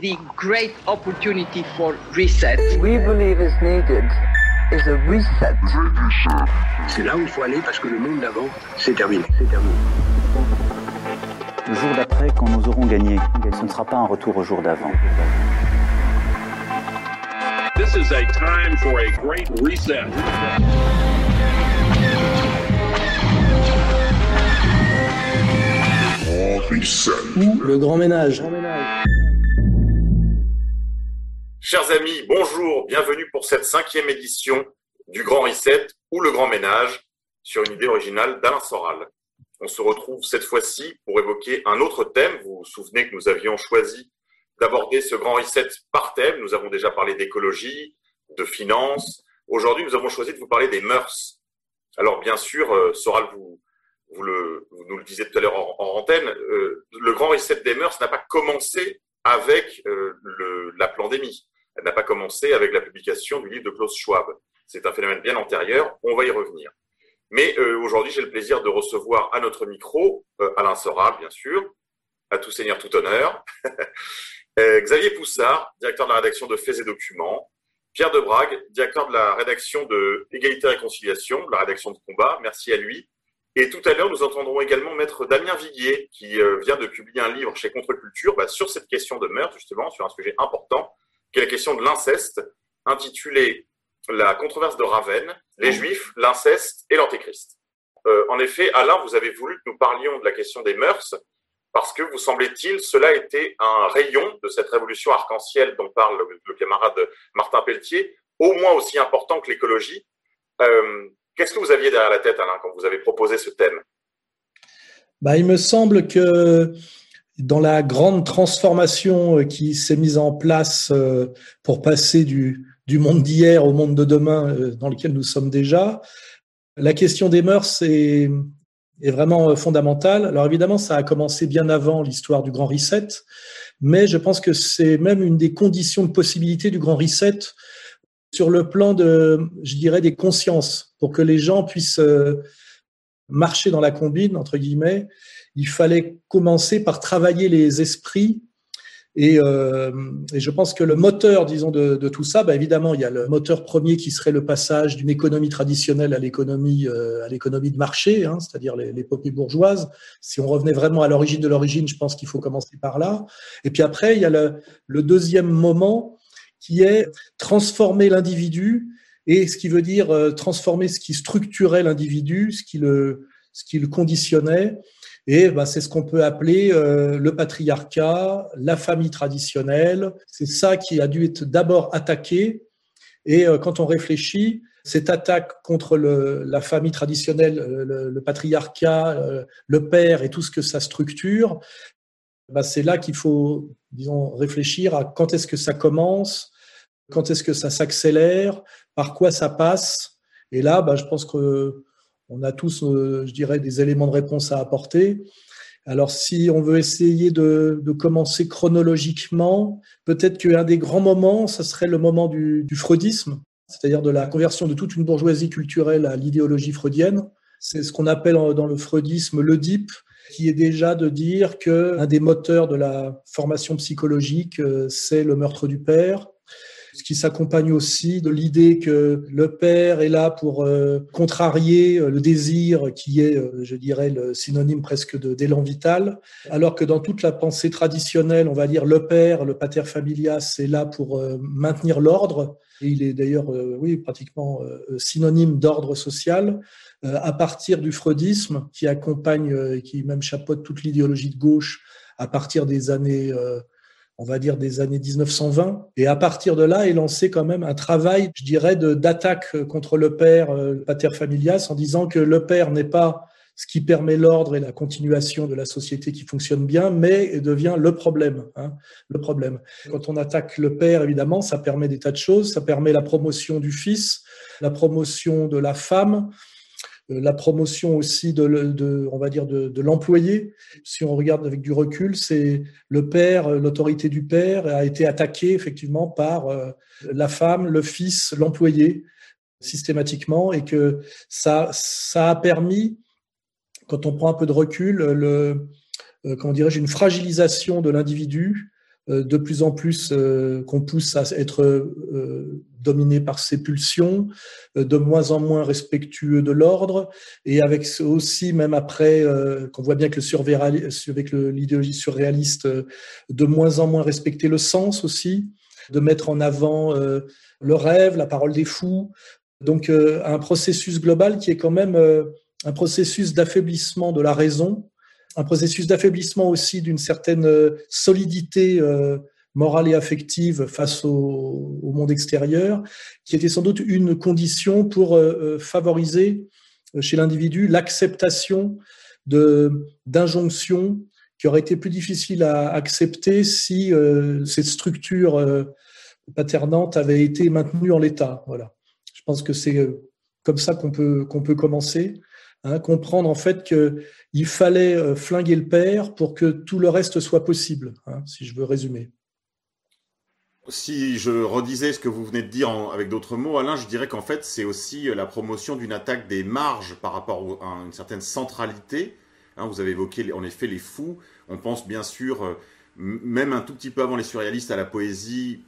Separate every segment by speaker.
Speaker 1: the great opportunity for reset.
Speaker 2: We believe is needed is a reset.
Speaker 3: C'est là où il faut aller parce que le monde d'avant, c'est terminé. C'est terminé.
Speaker 4: Le jour d'après, quand nous aurons gagné, ce ne sera pas un retour au jour d'avant.
Speaker 5: This is a time for a great reset.
Speaker 6: Ou le grand ménage.
Speaker 7: Chers amis, bonjour, bienvenue pour cette cinquième édition du Grand Reset ou le Grand Ménage sur une idée originale d'Alain Soral. On se retrouve cette fois-ci pour évoquer un autre thème. Vous vous souvenez que nous avions choisi d'aborder ce Grand Reset par thème. Nous avons déjà parlé d'écologie, de finances. Aujourd'hui, nous avons choisi de vous parler des mœurs. Alors bien sûr, euh, Soral vous, le, nous le disiez tout à l'heure en, en, antenne, euh, le grand reset des mœurs n'a pas commencé avec euh, la pandémie. Elle n'a pas commencé avec la publication du livre de Klaus Schwab. C'est un phénomène bien antérieur, on va y revenir. Mais euh, aujourd'hui, j'ai le plaisir de recevoir à notre micro euh, Alain Soral, bien sûr, à tout seigneur, tout honneur, euh, Xavier Poussard, directeur de la rédaction de Faits et Documents, Pierre Debrague, directeur de la rédaction de Égalité et Réconciliation, de la rédaction de Combat, merci à lui, et tout à l'heure, nous entendrons également maître Damien Viguier, qui vient de publier un livre chez Contre-Culture bah, sur cette question de meurtre, justement, sur un sujet important, qui est la question de l'inceste, intitulé La controverse de Ravenne, les Juifs, l'inceste et l'Antéchrist. Euh, en effet, Alain, vous avez voulu que nous parlions de la question des mœurs, parce que, vous semblait-il, cela était un rayon de cette révolution arc-en-ciel dont parle le camarade Martin Pelletier, au moins aussi important que l'écologie. Euh, Qu'est-ce que vous aviez derrière la tête, Alain, quand vous avez proposé ce thème?
Speaker 6: Bah, Il me semble que dans la grande transformation qui s'est mise en place pour passer du, monde d'hier au monde de demain dans lequel nous sommes déjà, la question des mœurs est, est vraiment fondamentale. Alors évidemment, ça a commencé bien avant l'histoire du Grand Reset, mais je pense que c'est même une des conditions de possibilité du Grand Reset sur le plan de, je dirais, des consciences, pour que les gens puissent marcher dans la combine, entre guillemets, il fallait commencer par travailler les esprits. Et, euh, et je pense que le moteur, disons, de, tout ça, bah évidemment, il y a le moteur premier qui serait le passage d'une économie traditionnelle à l'économie euh, à l'économie de marché, hein, c'est-à-dire l'époque bourgeoise. Si on revenait vraiment à l'origine de l'origine, je pense qu'il faut commencer par là. Et puis après, il y a le, le deuxième moment qui est transformer l'individu et ce qui veut dire transformer ce qui structurait l'individu, ce qui le, ce qui le conditionnait. Et ben, c'est ce qu'on peut appeler euh, le patriarcat, la famille traditionnelle. C'est ça qui a dû être d'abord attaqué. Et euh, quand on réfléchit, cette attaque contre la famille traditionnelle, le, le patriarcat, euh, le père et tout ce que ça structure, ben, c'est là qu'il faut, disons, réfléchir à quand est-ce que ça commence, quand est-ce que ça s'accélère Par quoi ça passe Et là, bah, je pense que on a tous, je dirais, des éléments de réponse à apporter. Alors, si on veut essayer de, commencer chronologiquement, peut-être qu'un des grands moments, ce serait le moment du, freudisme, c'est-à-dire de la conversion de toute une bourgeoisie culturelle à l'idéologie freudienne. C'est ce qu'on appelle dans le freudisme l'Oedipe, qui est déjà de dire que un des moteurs de la formation psychologique, c'est le meurtre du père, qui s'accompagne aussi de l'idée que le père est là pour euh, contrarier le désir qui est, euh, je dirais, le synonyme presque d'élan vital, alors que dans toute la pensée traditionnelle, on va dire le père, le pater familias, est là pour euh, maintenir l'ordre. Et il est d'ailleurs, oui, pratiquement synonyme d'ordre social à partir du freudisme qui accompagne, qui même chapeaute toute l'idéologie de gauche à partir des années on va dire des années 1920. Et à partir de là est lancé quand même un travail, je dirais, d'attaque contre le père, le pater familias, en disant que le père n'est pas ce qui permet l'ordre et la continuation de la société qui fonctionne bien, mais devient le problème. Hein, le problème. Quand on attaque le père, évidemment, ça permet des tas de choses. Ça permet la promotion du fils, la promotion de la femme, la promotion aussi de, de on va dire de, de l'employé. Si on regarde avec du recul, c'est le père, l'autorité du père a été attaquée effectivement par la femme, le fils, l'employé systématiquement et que ça ça a permis quand on prend un peu de recul le comment dirais-je une fragilisation de l'individu de plus en plus qu'on pousse à être dominé par ses pulsions, de moins en moins respectueux de l'ordre, et avec aussi, même après, qu'on voit bien que le avec l'idéologie surréaliste, de moins en moins respecter le sens aussi, de mettre en avant le rêve, la parole des fous. Donc un processus global qui est quand même un processus d'affaiblissement de la raison, un processus d'affaiblissement aussi d'une certaine euh, solidité euh, morale et affective face au, monde extérieur, qui était sans doute une condition pour euh, favoriser chez l'individu l'acceptation d'injonctions qui auraient été plus difficiles à accepter si cette structure paternante avait été maintenue en l'état. Voilà. Je pense que c'est comme ça qu'on peut, qu'on peut commencer. Hein, comprendre en fait qu'il fallait euh, flinguer le père pour que tout le reste soit possible, hein, si je veux résumer.
Speaker 8: Si je redisais ce que vous venez de dire avec d'autres mots, Alain, je dirais qu'en fait, c'est aussi euh, la promotion d'une attaque des marges par rapport à une certaine centralité. Hein, vous avez évoqué en effet les fous. On pense bien sûr, euh, même un tout petit peu avant les surréalistes, à la poésie,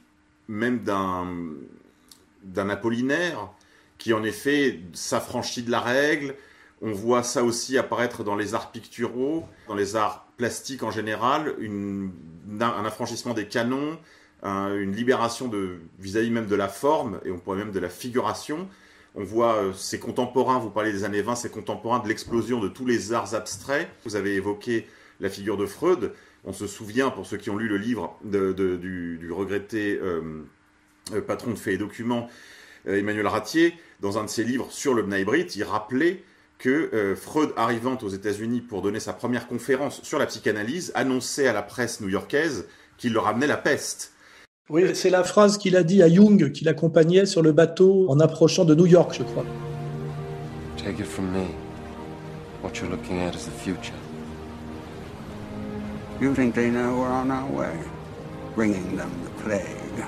Speaker 8: même d'un Apollinaire, qui en effet s'affranchit de la règle, on voit ça aussi apparaître dans les arts picturaux, dans les arts plastiques en général, un affranchissement des canons, une libération vis-à-vis même de la forme, et on pourrait même de la figuration. On voit euh, ces contemporains, vous parlez des années 20, ces contemporains de l'explosion de tous les arts abstraits. Vous avez évoqué la figure de Freud. On se souvient, pour ceux qui ont lu le livre du, regretté euh, euh, patron de Faits et Documents, Emmanuel Ratier, dans un de ses livres sur le Bnaibrit, il rappelait que euh, Freud, arrivant aux États-Unis pour donner sa première conférence sur la psychanalyse, annonçait à la presse new-yorkaise qu'il leur amenait la peste.
Speaker 6: Oui, c'est la phrase qu'il a dit à Jung, qui l'accompagnait sur le bateau en approchant de New York, je crois. Take it from me. What you're looking at is the future. You think they know we're on our way, bringing them the plague.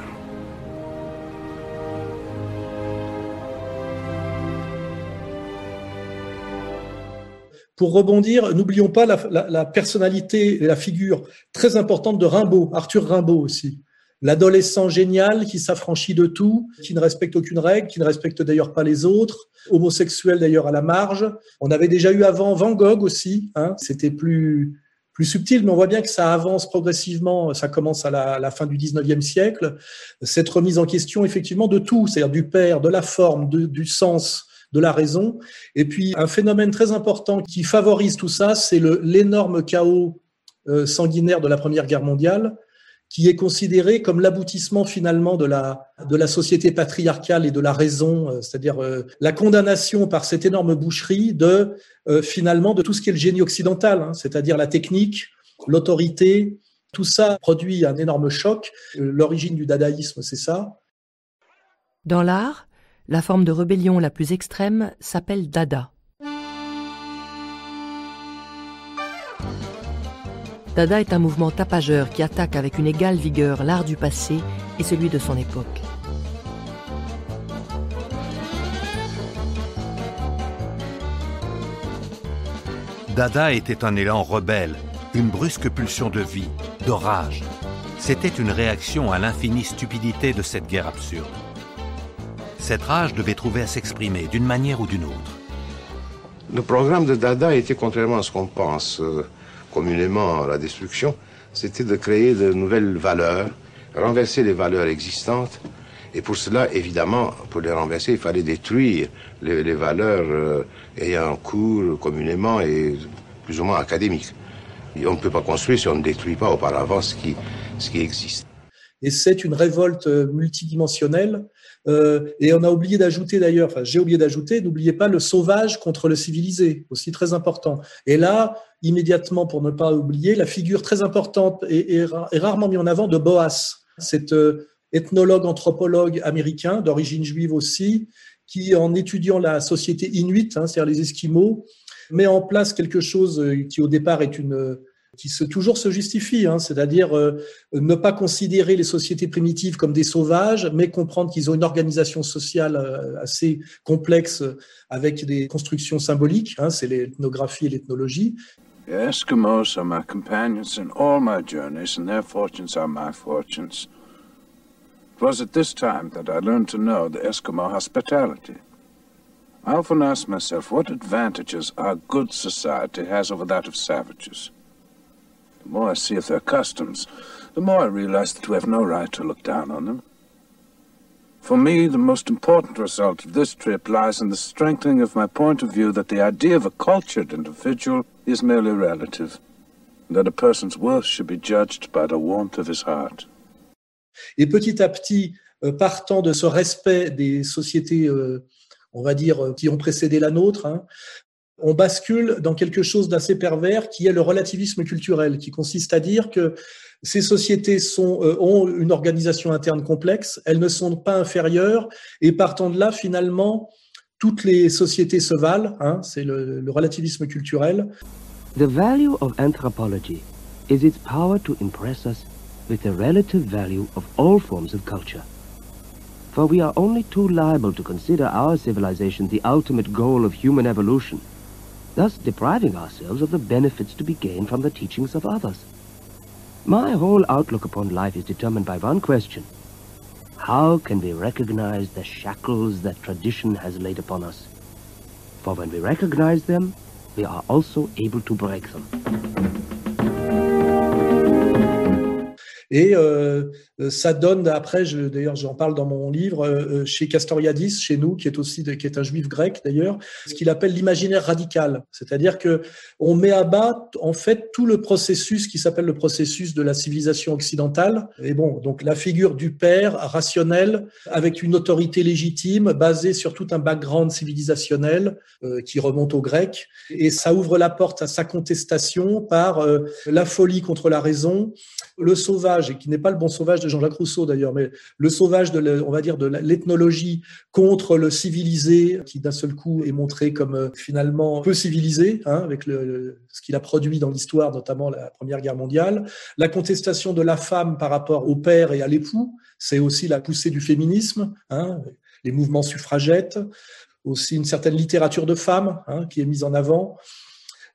Speaker 6: Pour rebondir, n'oublions pas la, personnalité et la figure très importante de Rimbaud, Arthur Rimbaud aussi. L'adolescent génial qui s'affranchit de tout, qui ne respecte aucune règle, qui ne respecte d'ailleurs pas les autres, homosexuel d'ailleurs à la marge. On avait déjà eu avant Van Gogh aussi, hein. c'était plus plus subtil, mais on voit bien que ça avance progressivement. Ça commence à la, fin du 19e siècle. Cette remise en question, effectivement, de tout, c'est-à-dire du père, de la forme, du sens, de la raison. Et puis un phénomène très important qui favorise tout ça, c'est l'énorme chaos euh, sanguinaire de la Première Guerre mondiale, qui est considéré comme l'aboutissement finalement de la, de la société patriarcale et de la raison, euh, c'est-à-dire euh, la condamnation par cette énorme boucherie de finalement de tout ce qui est le génie occidental, hein, c'est-à-dire la technique, l'autorité, tout ça produit un énorme choc. L'origine du dadaïsme, c'est ça.
Speaker 9: Dans l'art, la forme de rébellion la plus extrême s'appelle Dada. Dada est un mouvement tapageur qui attaque avec une égale vigueur l'art du passé et celui de son époque.
Speaker 10: Dada était un élan rebelle, une brusque pulsion de vie, d'orage. C'était une réaction à l'infinie stupidité de cette guerre absurde. Cette rage devait trouver à s'exprimer d'une manière ou d'une autre.
Speaker 11: Le programme de Dada était, contrairement à ce qu'on pense euh, communément la destruction, c'était de créer de nouvelles valeurs, renverser les valeurs existantes. Et pour cela, évidemment, pour les renverser, il fallait détruire les, valeurs euh, ayant cours communément et plus ou moins académiques. on ne peut pas construire si on ne détruit pas auparavant ce qui, ce qui existe.
Speaker 6: Et c'est une révolte multidimensionnelle euh, et on a oublié d'ajouter d'ailleurs, enfin j'ai oublié d'ajouter, n'oubliez pas le sauvage contre le civilisé, aussi très important. Et là, immédiatement, pour ne pas oublier, la figure très importante et, rarement mise en avant de Boas, cet euh, ethnologue, anthropologue américain, d'origine juive aussi, qui, en étudiant la société inuite, hein, c'est-à-dire les Esquimaux, met en place quelque chose euh, qui au départ est une qui se, toujours se justifie, hein, c'est-à-dire euh, ne pas considérer les sociétés primitives comme des sauvages, mais comprendre qu'ils ont une organisation sociale euh, assez complexe avec des constructions symboliques, hein, c'est l'ethnographie et l'ethnologie.
Speaker 12: The Eskimos are my companions in all my journeys, and their fortunes are my fortunes. It was at this time that I learned to know the Eskimo hospitality. I often ask myself what advantages our good society has over that of savages. The more I see of their customs, the more I realize that we have no right to look down on them. For me, the most important result of this trip lies in the strengthening of my point of view that the idea of a cultured individual is merely relative, and that a person's worth should be judged by the warmth of his heart.
Speaker 6: Et petit à petit, euh, partant de ce respect des sociétés, euh, on va dire, euh, qui ont précédé la nôtre, hein, on bascule dans quelque chose d'assez pervers qui est le relativisme culturel, qui consiste à dire que ces sociétés ont une organisation interne complexe, elles ne sont pas inférieures, et partant de là, finalement, toutes les sociétés se valent, hein, c'est le, le relativisme culturel.
Speaker 13: The value of anthropology is its power to impress us with the relative value of all forms of culture. For we are only too liable to consider our civilization the ultimate goal of human evolution, thus depriving ourselves of the benefits to be gained from the teachings of others. My whole outlook upon life is determined by one question. How can we recognize the shackles that tradition has laid upon us? For when we recognize them, we are also able to break them.
Speaker 6: Et euh, ça donne après, d'ailleurs j'en parle dans mon livre, euh, chez Castoriadis, chez nous, qui est aussi qui est un juif grec d'ailleurs, ce qu'il appelle l'imaginaire radical, c'est-à-dire que on met à bas en fait tout le processus qui s'appelle le processus de la civilisation occidentale. Et bon, donc la figure du père rationnel avec une autorité légitime basée sur tout un background civilisationnel euh, qui remonte aux Grecs, et ça ouvre la porte à sa contestation par euh, la folie contre la raison, le sauvage, et qui n'est pas le bon sauvage de Jean-Jacques Rousseau d'ailleurs, mais le sauvage de, on va dire, de l'ethnologie contre le civilisé, qui d'un seul coup est montré comme euh, finalement peu civilisé, hein, avec le, ce qu'il a produit dans l'histoire, notamment la Première Guerre mondiale. La contestation de la femme par rapport au père et à l'époux, c'est aussi la poussée du féminisme, hein, les mouvements suffragettes, aussi une certaine littérature de femmes hein, qui est mise en avant.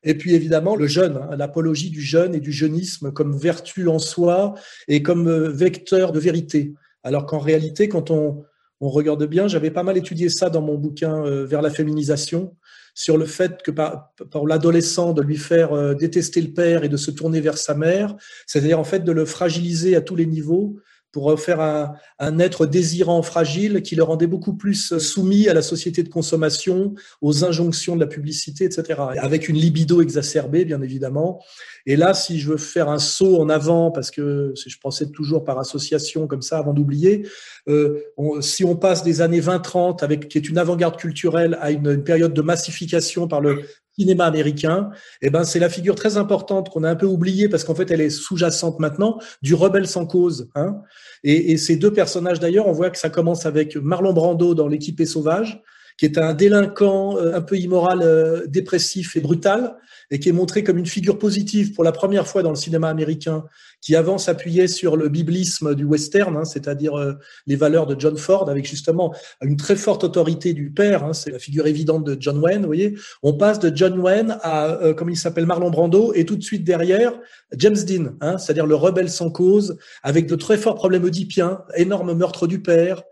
Speaker 6: Et puis évidemment le jeûne, hein, l'apologie du jeûne et du jeunisme comme vertu en soi et comme euh, vecteur de vérité. Alors qu'en réalité, quand on, regarde bien, j'avais pas mal étudié ça dans mon bouquin euh, Vers la féminisation, sur le fait que par, par l'adolescent de lui faire euh, détester le père et de se tourner vers sa mère, c'est-à-dire en fait de le fragiliser à tous les niveaux, pour faire un, être désirant fragile qui le rendait beaucoup plus soumis à la société de consommation, aux injonctions de la publicité, etc. Avec une libido exacerbée, bien évidemment. Et là, si je veux faire un saut en avant, parce que je procède toujours par association comme ça, avant d'oublier, euh, si on passe des années 20-30, avec qui est une avant-garde culturelle, à une période de massification par le cinéma américain, eh ben c'est la figure très importante qu'on a un peu oubliée parce qu'en fait elle est sous-jacente maintenant du rebelle sans cause. Hein. Et, et, ces deux personnages d'ailleurs, on voit que ça commence avec Marlon Brando dans l'équipé sauvage, qui est un délinquant euh, un peu immoral, euh, dépressif et brutal, et qui est montré comme une figure positive pour la première fois dans le cinéma américain, qui avant s'appuyait sur le biblisme du western, hein, c'est-à-dire euh, les valeurs de John Ford, avec justement une très forte autorité du père, hein, c'est la figure évidente de John Wayne, vous voyez. On passe de John Wayne à, comme il s'appelle, Marlon Brando, et tout de suite derrière, James Dean, hein, c'est-à-dire le rebelle sans cause, avec de très forts problèmes oedipiens, énorme meurtre du père.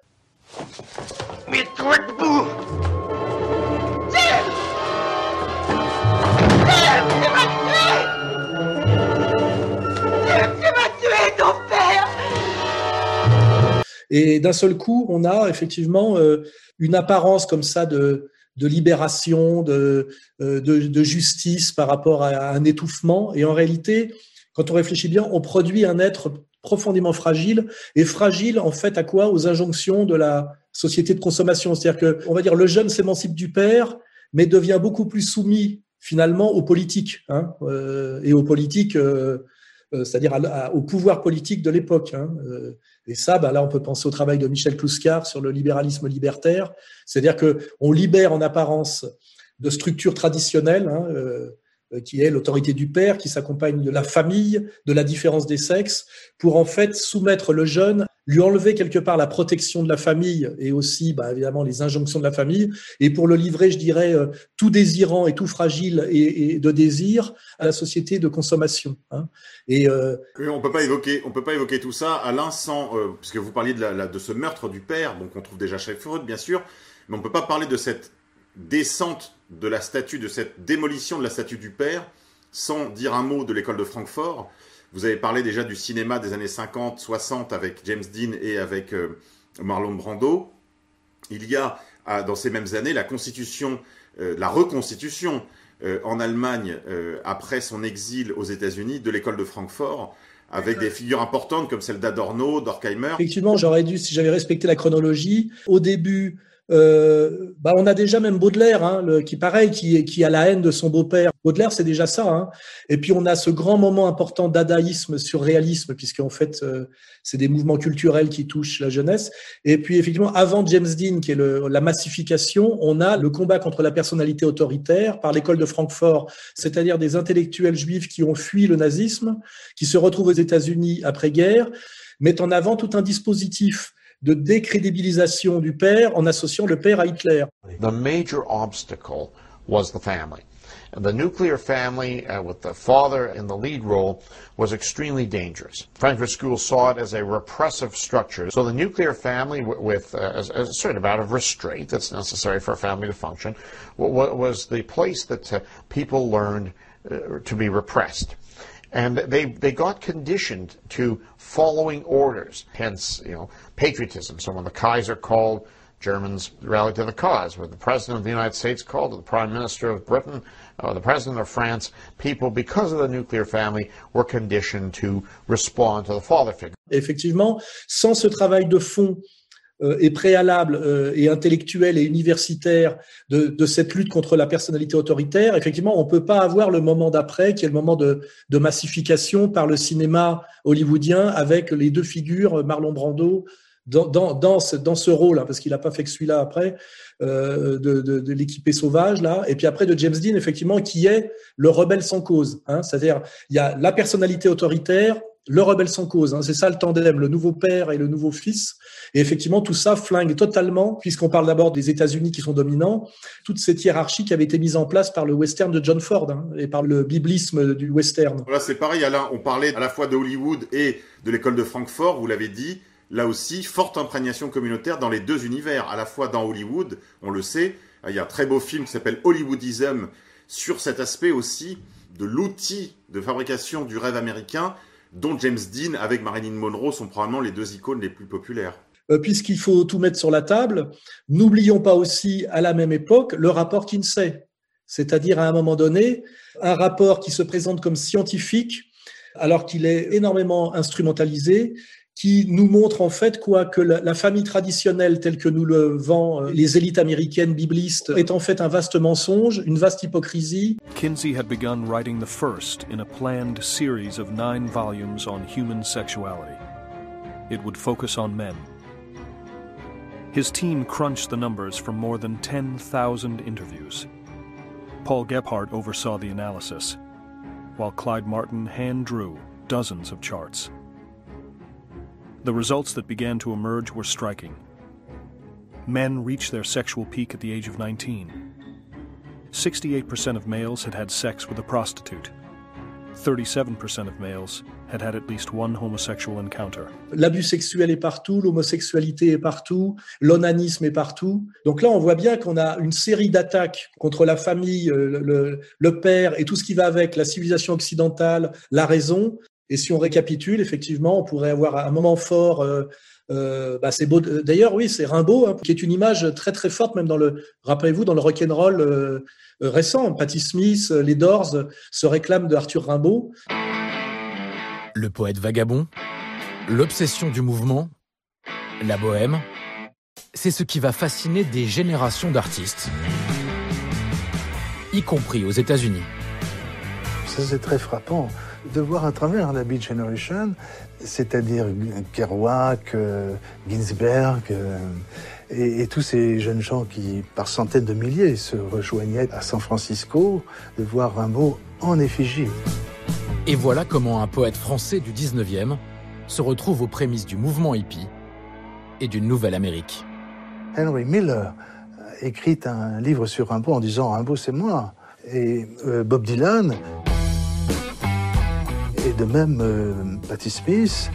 Speaker 6: Et d'un seul coup, on a effectivement euh, une apparence comme ça de, libération, euh, de, justice par rapport à un étouffement. Et en réalité, quand on réfléchit bien, on produit un être profondément fragile. Et fragile en fait à quoi? Aux injonctions de la société de consommation. C'est-à-dire que, on va dire, le jeune s'émancipe du père, mais devient beaucoup plus soumis finalement aux politiques hein, euh, et aux politiques, euh, euh, c'est-à-dire au pouvoir politique de l'époque. Hein, euh, et ça, bah, là, on peut penser au travail de Michel Kluskar sur le libéralisme libertaire, c'est-à-dire que on libère en apparence de structures traditionnelles. Hein, euh, qui est l'autorité du père, qui s'accompagne de la famille, de la différence des sexes, pour en fait soumettre le jeune lui enlever quelque part la protection de la famille et aussi, bah, évidemment, les injonctions de la famille, et pour le livrer, je dirais, euh, tout désirant et tout fragile et, de désir à la société de consommation. Hein.
Speaker 8: Et euh, on peut pas évoquer, on peut pas évoquer tout ça, Alain, sans, euh, puisque vous parliez de, ce meurtre du père, donc on trouve déjà chez Freud, bien sûr, mais on peut pas parler de cette descente de la statue, de cette démolition de la statue du père, sans dire un mot de l'école de Francfort. Vous avez parlé déjà du cinéma des années 50, 60 avec James Dean et avec euh, Marlon Brando. Il y a dans ces mêmes années la constitution, euh, la reconstitution euh, en Allemagne après son exil aux États-Unis de l'école de Francfort avec des figures importantes comme celle d'Adorno, d'Orkheimer.
Speaker 6: Effectivement, j'aurais dû, si j'avais respecté la chronologie, au début, euh, bah on a déjà même Baudelaire, hein, le, qui pareil, qui, qui a la haine de son beau-père. Baudelaire, c'est déjà ça. Hein. Et puis on a ce grand moment important dadaïsme, surréalisme, puisqu'en fait, euh, c'est des mouvements culturels qui touchent la jeunesse. Et puis effectivement, avant James Dean, qui est le, la massification, on a le combat contre la personnalité autoritaire par l'école de Francfort, c'est-à-dire des intellectuels juifs qui ont fui le nazisme, qui se retrouvent aux États-Unis après-guerre, mettent en avant tout un dispositif de décrédibilisation du père en associant le père à Hitler.
Speaker 14: The major obstacle was the family. The nuclear family, uh, with the father in the lead role, was extremely dangerous. Frankfurt School saw it as a repressive structure. So the nuclear family, with uh, a, a, certain amount of restraint that's necessary for a family to function, was the place that uh, people learned uh, to be repressed. And they, they got conditioned to following orders, hence, you know, patriotism. So when the Kaiser called, Germans rallied to the cause. When the President of the United States called, or the Prime Minister of Britain, or the President of France, people, because of the nuclear family, were conditioned to respond to the father figure.
Speaker 6: Effectivement, sans ce travail de fond et préalable euh, et intellectuel et universitaire de, de, cette lutte contre la personnalité autoritaire, effectivement, on peut pas avoir le moment d'après, qui est le moment de, de, massification par le cinéma hollywoodien avec les deux figures, Marlon Brando, dans, dans, dans, ce, dans ce rôle, hein, parce qu'il n'a pas fait que celui-là après, euh, de, de, de sauvage, là, et puis après de James Dean, effectivement, qui est le rebelle sans cause. Hein, C'est-à-dire, il y a la personnalité autoritaire, le rebelle sans cause. Hein, c'est ça le tandem, le nouveau père et le nouveau fils. Et effectivement, tout ça flingue totalement, puisqu'on parle d'abord des États-Unis qui sont dominants, toute cette hiérarchie qui avait été mise en place par le western de John Ford hein, et par le biblisme du western.
Speaker 8: Voilà, c'est pareil, Alain. On parlait à la fois de Hollywood et de l'école de Francfort, vous l'avez dit. Là aussi, forte imprégnation communautaire dans les deux univers. À la fois dans Hollywood, on le sait, il y a un très beau film qui s'appelle Hollywoodism sur cet aspect aussi de l'outil de fabrication du rêve américain dont James Dean avec Marilyn Monroe sont probablement les deux icônes les plus populaires.
Speaker 6: Euh, puisqu'il faut tout mettre sur la table, n'oublions pas aussi à la même époque le rapport Kinsey, c'est-à-dire à un moment donné un rapport qui se présente comme scientifique alors qu'il est énormément instrumentalisé qui nous montre en fait quoi que la, famille traditionnelle telle que nous le vend euh, les élites américaines biblistes est en fait un vaste mensonge, une vaste hypocrisie.
Speaker 15: Kinsey had begun writing the first in a planned series of nine volumes on human sexuality. It would focus on men. His team crunched the numbers from more than 10,000 interviews. Paul Gephardt oversaw the analysis, while Clyde Martin hand drew dozens of charts. The results that began to emerge were striking. Men reached their sexual peak at the age of 19. 68% of males had had sex with a prostitute. 37% of males had had at least one homosexual encounter.
Speaker 6: L'abus sexuel est partout, l'homosexualité est partout, l'onanisme est partout. Donc là, on voit bien qu'on a une série d'attaques contre la famille, euh, le, le, père et tout ce qui va avec, la civilisation occidentale, la raison, et si on récapitule, effectivement, on pourrait avoir un moment fort. Euh, euh, bah c'est beau. D'ailleurs, oui, c'est Rimbaud, hein, qui est une image très très forte, même dans le, rappelez-vous, dans le rock'n'roll euh, récent. Patti Smith, les Doors se réclament de Arthur Rimbaud.
Speaker 16: Le poète vagabond, l'obsession du mouvement, la bohème, c'est ce qui va fasciner des générations d'artistes, y compris aux États-Unis.
Speaker 17: Ça, c'est très frappant de voir à travers la Beat Generation, c'est-à-dire Kerouac, euh, Ginsberg, euh, et, tous ces jeunes gens qui, par centaines de milliers, se rejoignaient à San Francisco, de voir mot en effigie.
Speaker 16: Et voilà comment un poète français du 19e se retrouve aux prémices du mouvement hippie et d'une nouvelle Amérique.
Speaker 17: Henry Miller écrit un livre sur Rimbaud en disant Rimbaud c'est moi. Et euh, Bob Dylan, et de même euh, Patti Smith,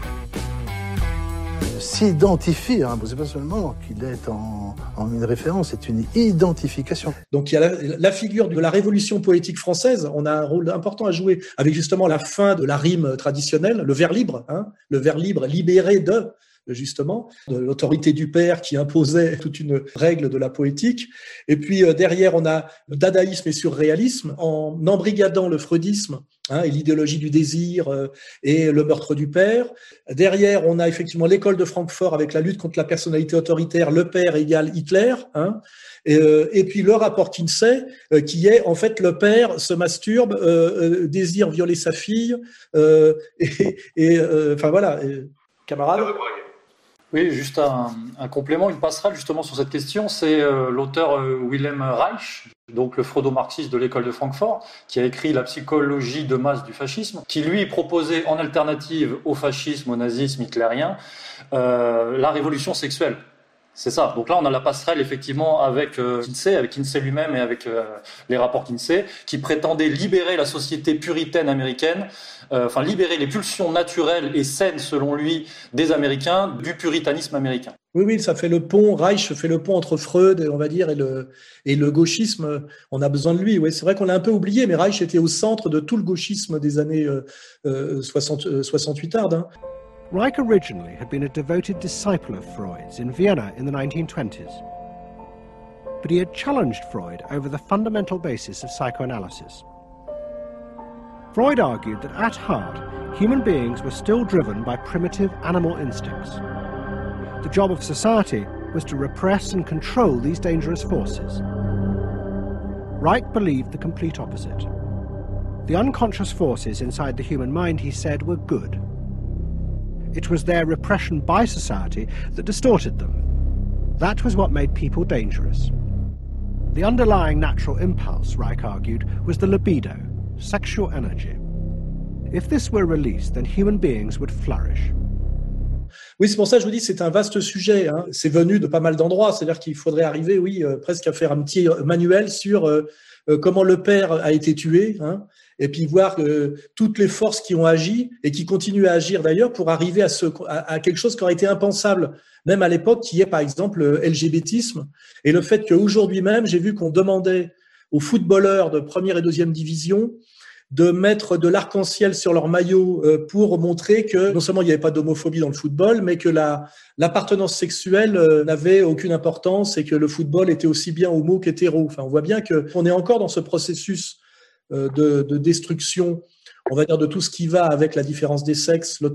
Speaker 17: s'identifie à Rimbaud. C'est pas seulement qu'il est en, en, une référence, c'est une identification.
Speaker 6: Donc il y a la, la, figure de la révolution poétique française. On a un rôle important à jouer avec justement la fin de la rime traditionnelle, le vers libre, hein, le vers libre libéré de justement, de l'autorité du père qui imposait toute une règle de la poétique. Et puis euh, derrière, on a dadaïsme et surréalisme en embrigadant le freudisme hein, et l'idéologie du désir euh, et le meurtre du père. Derrière, on a effectivement l'école de Francfort avec la lutte contre la personnalité autoritaire, le père égale Hitler. Hein, et, euh, et, puis le rapport Kinsey, euh, qui est en fait le père se masturbe, euh, désire violer sa fille, et, et enfin voilà, camarade.
Speaker 18: Oui, juste un, complément, une passerelle justement sur cette question, c'est euh, l'auteur euh, Willem Reich, donc le freudo-marxiste de l'école de Francfort, qui a écrit La psychologie de masse du fascisme, qui lui proposait en alternative au fascisme, au nazisme hitlérien, euh, la révolution sexuelle. C'est ça. Donc là, on a la passerelle effectivement avec euh, Kinsey, avec Kinsey lui-même et avec euh, les rapports Kinsey, qui prétendaient libérer la société puritaine américaine, euh, enfin libérer les pulsions naturelles et saines, selon lui, des Américains du puritanisme américain.
Speaker 6: Oui, oui, ça fait le pont. Reich fait le pont entre Freud, on va dire, et le gauchisme. On a besoin de lui. Oui, c'est vrai qu'on l'a un peu oublié, mais Reich était au centre de tout le gauchisme des années 60, 68 tardes. Hein.
Speaker 19: Reich originally had been a devoted disciple of Freud's in Vienna in the 1920s. But he had challenged Freud over the fundamental basis of psychoanalysis. Freud argued that at heart, human beings were still driven by primitive animal instincts. The job of society was to repress and control these dangerous forces. Reich believed the complete opposite. The unconscious forces inside the human mind, he said, were good it was their repression by society that distorted them. That was what made people dangerous. The underlying natural impulse, Reich argued, was the libido, sexual energy. If this were released, then human beings would flourish.
Speaker 6: Oui, c'est pour ça que je vous dis c'est un vaste sujet. Hein. C'est venu de pas mal d'endroits. C'est-à-dire qu'il faudrait arriver, oui, euh, presque à faire un petit manuel sur euh, euh, comment le père a été tué, hein, et puis voir euh, toutes les forces qui ont agi et qui continuent à agir d'ailleurs pour arriver à, ce, à, quelque chose qui aurait été impensable, même à l'époque, qui est par exemple le. Et le fait qu'aujourd'hui même, j'ai vu qu'on demandait aux footballeurs de première et deuxième division de mettre de l'arc-en-ciel sur leur maillot euh, pour montrer que non seulement il n'y avait pas d'homophobie dans le football, mais que la l'appartenance sexuelle euh, n'avait aucune importance et que le football était aussi bien homo qu'hétéro. Enfin, on voit bien que on est encore dans ce processus de, de, destruction, on va dire, de tout ce qui va avec la différence des sexes, le,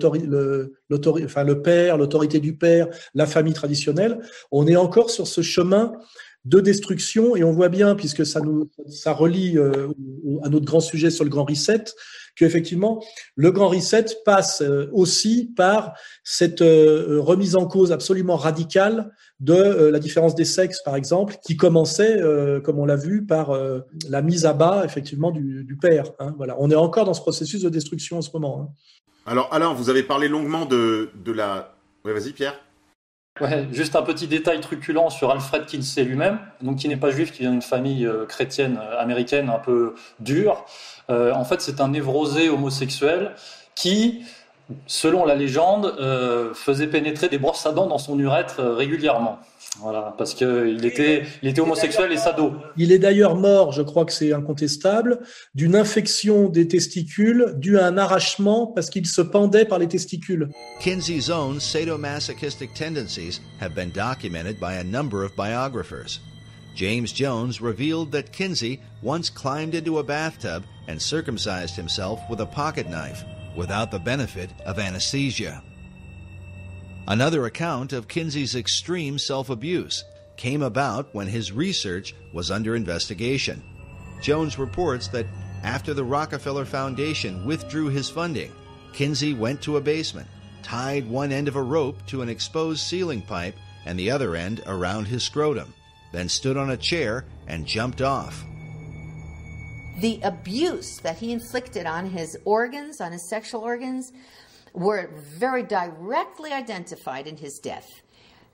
Speaker 6: enfin, le père, l'autorité du père, la famille traditionnelle. On est encore sur ce chemin de destruction et on voit bien, puisque ça nous ça relie euh, à notre grand sujet sur le grand reset, qu'effectivement le grand reset passe euh, aussi par cette euh, remise en cause absolument radicale de euh, la différence des sexes, par exemple, qui commençait, comme on l'a vu, par la mise à bas effectivement du, père. Hein, voilà, on est encore dans ce processus de destruction en ce moment. Hein.
Speaker 8: Alors Alain, vous avez parlé longuement de, de la. Ouais, vas-y Pierre.
Speaker 18: Ouais, juste un petit détail truculent sur Alfred Kinsey lui-même, donc qui n'est pas juif, qui vient d'une famille chrétienne américaine un peu dure. Euh, en fait, c'est un névrosé homosexuel qui, selon la légende, euh, faisait pénétrer des brosses à dents dans son urètre euh, régulièrement. Voilà, parce qu'il était, il était homosexuel et sado.
Speaker 6: Il est d'ailleurs mort, je crois que c'est incontestable, d'une infection des testicules due à un arrachement parce qu'il se pendait par les testicules.
Speaker 20: Kinsey's own sadomasochistic tendencies have been documented by a number of biographers. James Jones revealed that Kinsey once climbed into a bathtub and circumcised himself with a pocket knife without the benefit of anesthesia. Another account of Kinsey's extreme self abuse came about when his research was under investigation. Jones reports that after the Rockefeller Foundation withdrew his funding, Kinsey went to a basement, tied one end of a rope to an exposed ceiling pipe and the other end around his scrotum then stood on a chair and jumped off.
Speaker 21: The abuse that he inflicted on his organs, on his sexual organs, were very directly identified in his death.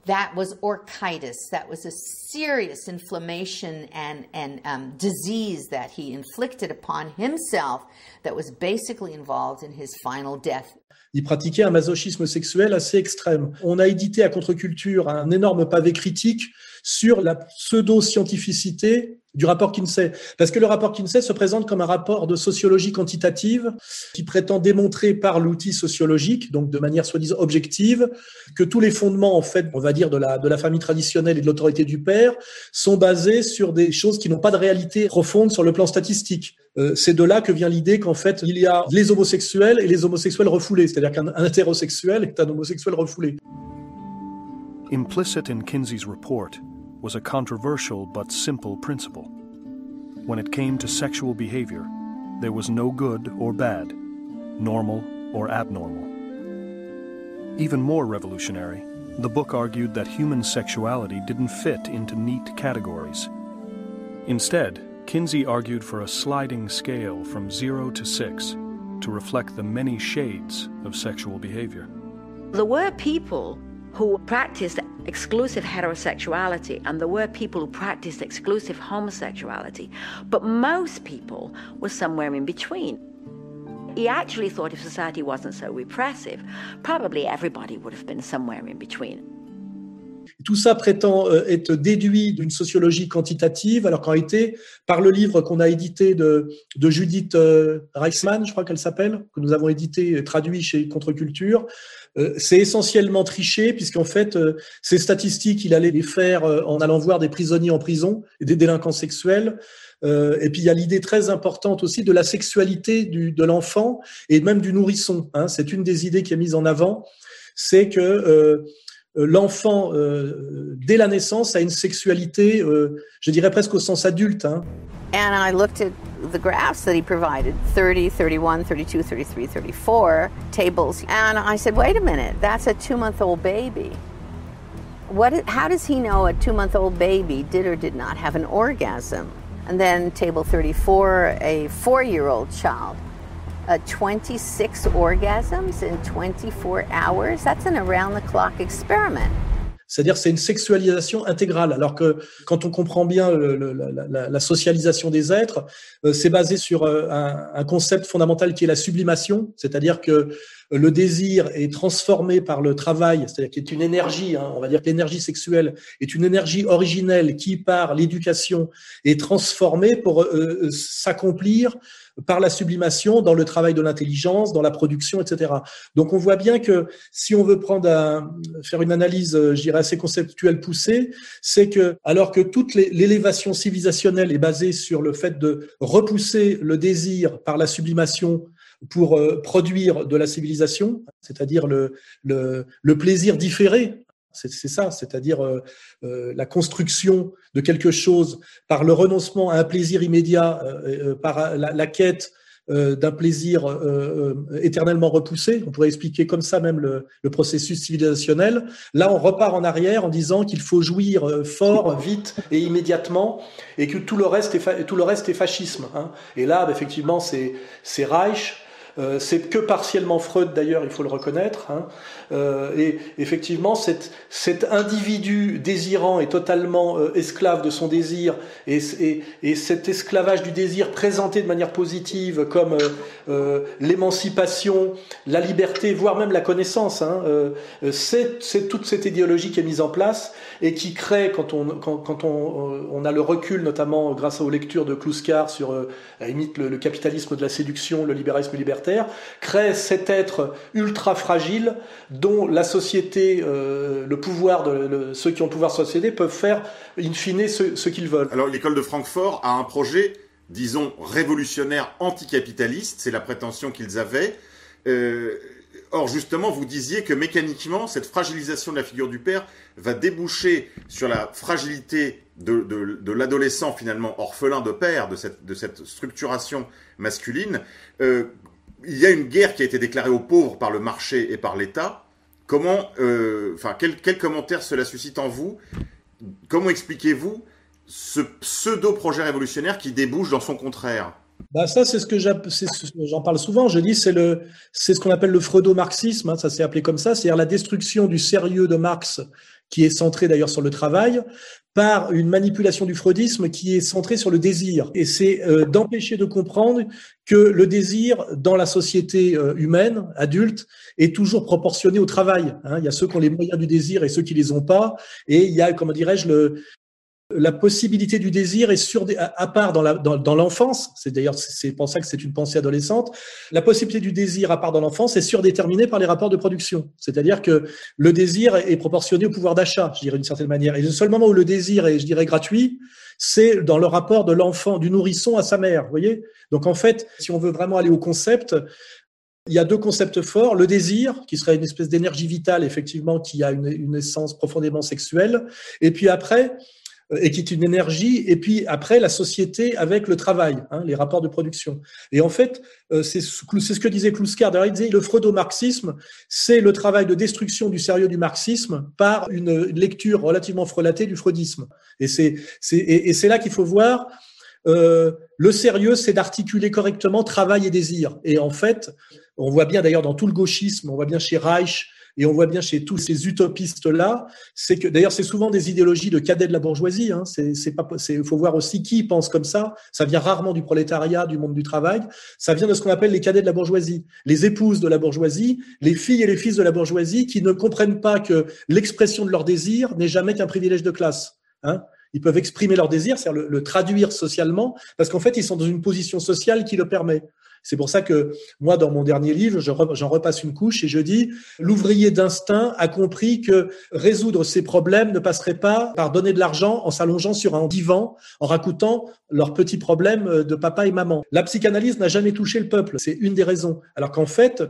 Speaker 21: that was orchitis. That was a serious inflammation and, and um, disease that he inflicted upon himself that was basically involved in his final death.
Speaker 6: Il pratiquait un masochisme sexuel assez extrême. On a édité à contre-culture un énorme pavé critique sur la pseudo-scientificité du rapport Kinsey. Parce que le rapport Kinsey se présente comme un rapport de sociologie quantitative qui prétend démontrer par l'outil sociologique, donc de manière soi-disant objective, que tous les fondements, en fait, on va dire, de la, de la famille traditionnelle et de l'autorité du père sont basés sur des choses qui n'ont pas de réalité profonde sur le plan statistique. Euh, c'est de là que vient l'idée qu'en fait, il y a les homosexuels et les homosexuels refoulés, c'est-à-dire qu'un hétérosexuel est un homosexuel refoulé.
Speaker 15: Implicit in Kinsey's report was a controversial but simple principle. When it came to sexual behavior, there was no good or bad, normal or abnormal. Even more revolutionary, the book argued that human sexuality didn't fit into neat categories. Instead, Kinsey argued for a sliding scale from zero to six to reflect the many shades of sexual behavior.
Speaker 22: There were people who practiced exclusive heterosexuality and there were people who practiced exclusive homosexuality, but most people were somewhere in between. He actually thought if society wasn't so repressive, probably everybody would have been somewhere in between.
Speaker 6: Tout ça prétend euh, être déduit d'une sociologie quantitative, alors qu'en réalité, par le livre qu'on a édité de, Judith euh, Reichsmann, je crois qu'elle s'appelle, que nous avons édité, traduit chez Contre-Culture, euh, c'est essentiellement triché, puisqu'en fait, ces statistiques, il allait les faire en allant voir des prisonniers en prison et des délinquants sexuels. et puis il y a l'idée très importante aussi de la sexualité de l'enfant et même du nourrisson. Hein. C'est une des idées qui est mise en avant, c'est que Euh, l'enfant, euh, dès la naissance, a une sexualité, euh, je dirais presque au sens adulte. Hein.
Speaker 21: And I looked at the graphs that he provided 30, 31, 32, 33, 34 tables. And I said, wait a minute, that's a two month old baby. What, how does he know a two month old baby did or did not have an orgasm? And then table 34, a four year old child. Uh, 26 orgasms in 24 hours? That's an around the clock experiment.
Speaker 6: C'est-à-dire c'est une sexualisation intégrale, alors que quand on comprend bien la, socialisation des êtres, euh, c'est basé sur euh, un, concept fondamental qui est la sublimation, c'est-à-dire que le désir est transformé par le travail, c'est-à-dire qu'il est une énergie, hein, on va dire que l'énergie sexuelle est une énergie originelle qui, par l'éducation, est transformée pour euh, s'accomplir par la sublimation dans le travail de l'intelligence, dans la production, etc. Donc on voit bien que si on veut prendre faire une analyse, euh, je dirais assez conceptuelle poussée, c'est que alors que toute l'élévation civilisationnelle est basée sur le fait de repousser le désir par la sublimation pour euh, produire de la civilisation, c'est-à-dire le, le, le plaisir différé c'est ça, c'est-à-dire euh, euh, la construction de quelque chose par le renoncement à un plaisir immédiat, euh, par la, quête d'un plaisir éternellement repoussé. On pourrait expliquer comme ça même le, processus civilisationnel. Là, on repart en arrière en disant qu'il faut jouir fort, vite et immédiatement, et que tout le reste est, tout le reste est fascisme. Hein. Et là, effectivement, c'est Reich. C'est que partiellement Freud d'ailleurs, il faut le reconnaître. Hein. Euh, et effectivement, cet, individu désirant est totalement euh, esclave de son désir, et, et, et, cet esclavage du désir présenté de manière positive comme euh, l'émancipation, la liberté, voire même la connaissance, hein, c'est toute cette idéologie qui est mise en place et qui crée, quand on, a le recul, notamment grâce aux lectures de Kluskar sur, à imite le, le capitalisme de la séduction, le libéralisme libertaire, crée cet être ultra fragile dont la société, euh, le pouvoir, de, ceux qui ont le pouvoir sur la société peuvent faire in fine ce, qu'ils veulent.
Speaker 8: Alors l'école de Francfort a un projet, disons, révolutionnaire anticapitaliste, c'est la prétention qu'ils avaient. Euh, or justement, vous disiez que mécaniquement, cette fragilisation de la figure du père va déboucher sur la fragilité de, l'adolescent finalement orphelin de père, de cette, de cette structuration masculine. Euh, il y a une guerre qui a été déclarée aux pauvres par le marché et par l'État. Comment, euh, quel, quel, commentaire cela suscite en vous? Comment expliquez-vous ce pseudo-projet révolutionnaire qui débouche dans son contraire?
Speaker 6: Bah ça, c'est ce que j'en parle souvent. Je dis, c'est le, c'est ce qu'on appelle le freudo-marxisme. Hein, ça s'est appelé comme ça, c'est-à-dire la destruction du sérieux de Marx, qui est centré d'ailleurs sur le travail, par une manipulation du freudisme qui est centrée sur le désir. Et c'est euh, d'empêcher de comprendre que le désir dans la société euh, humaine, adulte, est toujours proportionné au travail. Hein. Il y a ceux qui ont les moyens du désir et ceux qui les ont pas. Et il y a, comment dirais-je, le, la possibilité du désir est sur à part dans dans, l'enfance, c'est d'ailleurs c'est pour ça que c'est une pensée adolescente. La possibilité du désir à part dans l'enfance est surdéterminée par les rapports de production, c'est-à-dire que le désir est proportionné au pouvoir d'achat, je dirais d'une certaine manière. Et le seul moment où le désir est, je dirais, gratuit, c'est dans le rapport de l'enfant, du nourrisson à sa mère. Vous voyez? Donc en fait, si on veut vraiment aller au concept, il y a deux concepts forts. Le désir, qui serait une espèce d'énergie vitale, effectivement, qui a une, une essence profondément sexuelle. Et puis après, et qui est une énergie, et puis après la société avec le travail, hein, les rapports de production. Et en fait, euh, c'est ce que disait Kluskar. D'ailleurs, il disait le freudo-marxisme, c'est le travail de destruction du sérieux du marxisme par une lecture relativement frelatée du freudisme. Et c'est et, et là qu'il faut voir. Euh, le sérieux, c'est d'articuler correctement travail et désir. Et en fait, on voit bien d'ailleurs dans tout le gauchisme, on voit bien chez Reich, et on voit bien chez tous ces utopistes-là, c'est que d'ailleurs c'est souvent des idéologies de cadets de la bourgeoisie. Hein, c'est pas, il faut voir aussi qui pense comme ça. Ça vient rarement du prolétariat, du monde du travail. Ça vient de ce qu'on appelle les cadets de la bourgeoisie, les épouses de la bourgeoisie, les filles et les fils de la bourgeoisie qui ne comprennent pas que l'expression de leur désir n'est jamais qu'un privilège de classe. Hein ils peuvent exprimer leur désir, c'est-à-dire le, traduire socialement, parce qu'en fait, ils sont dans une position sociale qui le permet. C'est pour ça que moi, dans mon dernier livre, j'en repasse une couche et je dis, l'ouvrier d'instinct a compris que résoudre ses problèmes ne passerait pas par donner de l'argent en s'allongeant sur un divan, en racontant leurs petits problèmes de papa et maman. La psychanalyse n'a jamais touché le peuple, c'est une des raisons. Alors qu'en fait,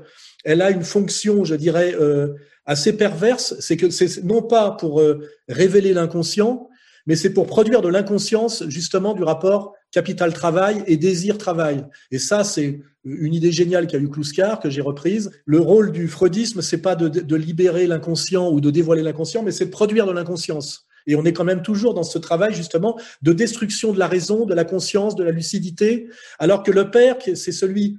Speaker 6: elle a une fonction, je dirais, euh, assez perverse, c'est que c'est non pas pour euh, révéler l'inconscient, mais c'est pour produire de l'inconscience justement du rapport capital-travail et désir-travail. Et ça, c'est une idée géniale qu'a eu Kluskar, que j'ai reprise. Le rôle du freudisme, c'est pas de, de libérer l'inconscient ou de dévoiler l'inconscient, mais c'est de produire de l'inconscience. Et on est quand même toujours dans ce travail justement de destruction de la raison, de la conscience, de la lucidité, alors que le père, c'est celui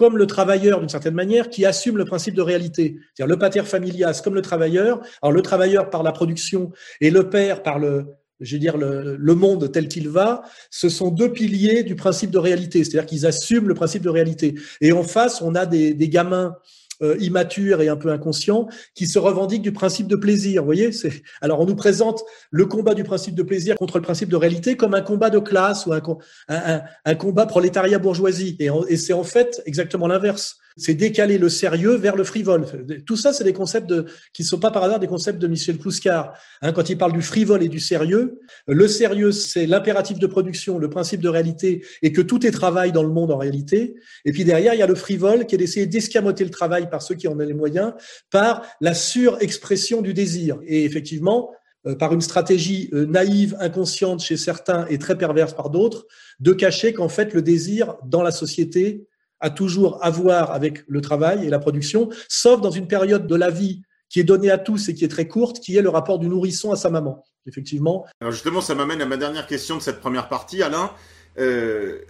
Speaker 6: comme le travailleur d'une certaine manière, qui assume le principe de réalité. C'est-à-dire le pater familias comme le travailleur. Alors le travailleur par la production et le père par le, je veux dire, le, monde tel qu'il va, ce sont deux piliers du principe de réalité, c'est-à-dire qu'ils assument le principe de réalité. Et en face, on a des, gamins euh, immatures et un peu inconscients qui se revendiquent du principe de plaisir. Vous voyez? C'est... Alors on nous présente le combat du principe de plaisir contre le principe de réalité comme un combat de classe ou un, combat prolétariat-bourgeoisie. Et, et c'est en fait exactement l'inverse c'est décaler le sérieux vers le frivole. Tout ça, c'est des concepts de, qui ne sont pas par hasard des concepts de Michel Kluskar. Hein, quand il parle du frivole et du sérieux, le sérieux, c'est l'impératif de production, le principe de réalité, et que tout est travail dans le monde en réalité. Et puis derrière, il y a le frivole qui est d'essayer d'escamoter le travail par ceux qui en ont les moyens, par la surexpression du désir. Et effectivement, euh, par une stratégie euh, naïve, inconsciente chez certains et très perverse par d'autres, de cacher qu'en fait le désir dans la société à toujours à voir avec le travail et la production, sauf dans une période de la vie qui est donnée à tous et qui est très courte, qui est le rapport du nourrisson à sa maman, effectivement.
Speaker 8: Alors justement, ça m'amène à ma dernière question de cette première partie, Alain. Euh,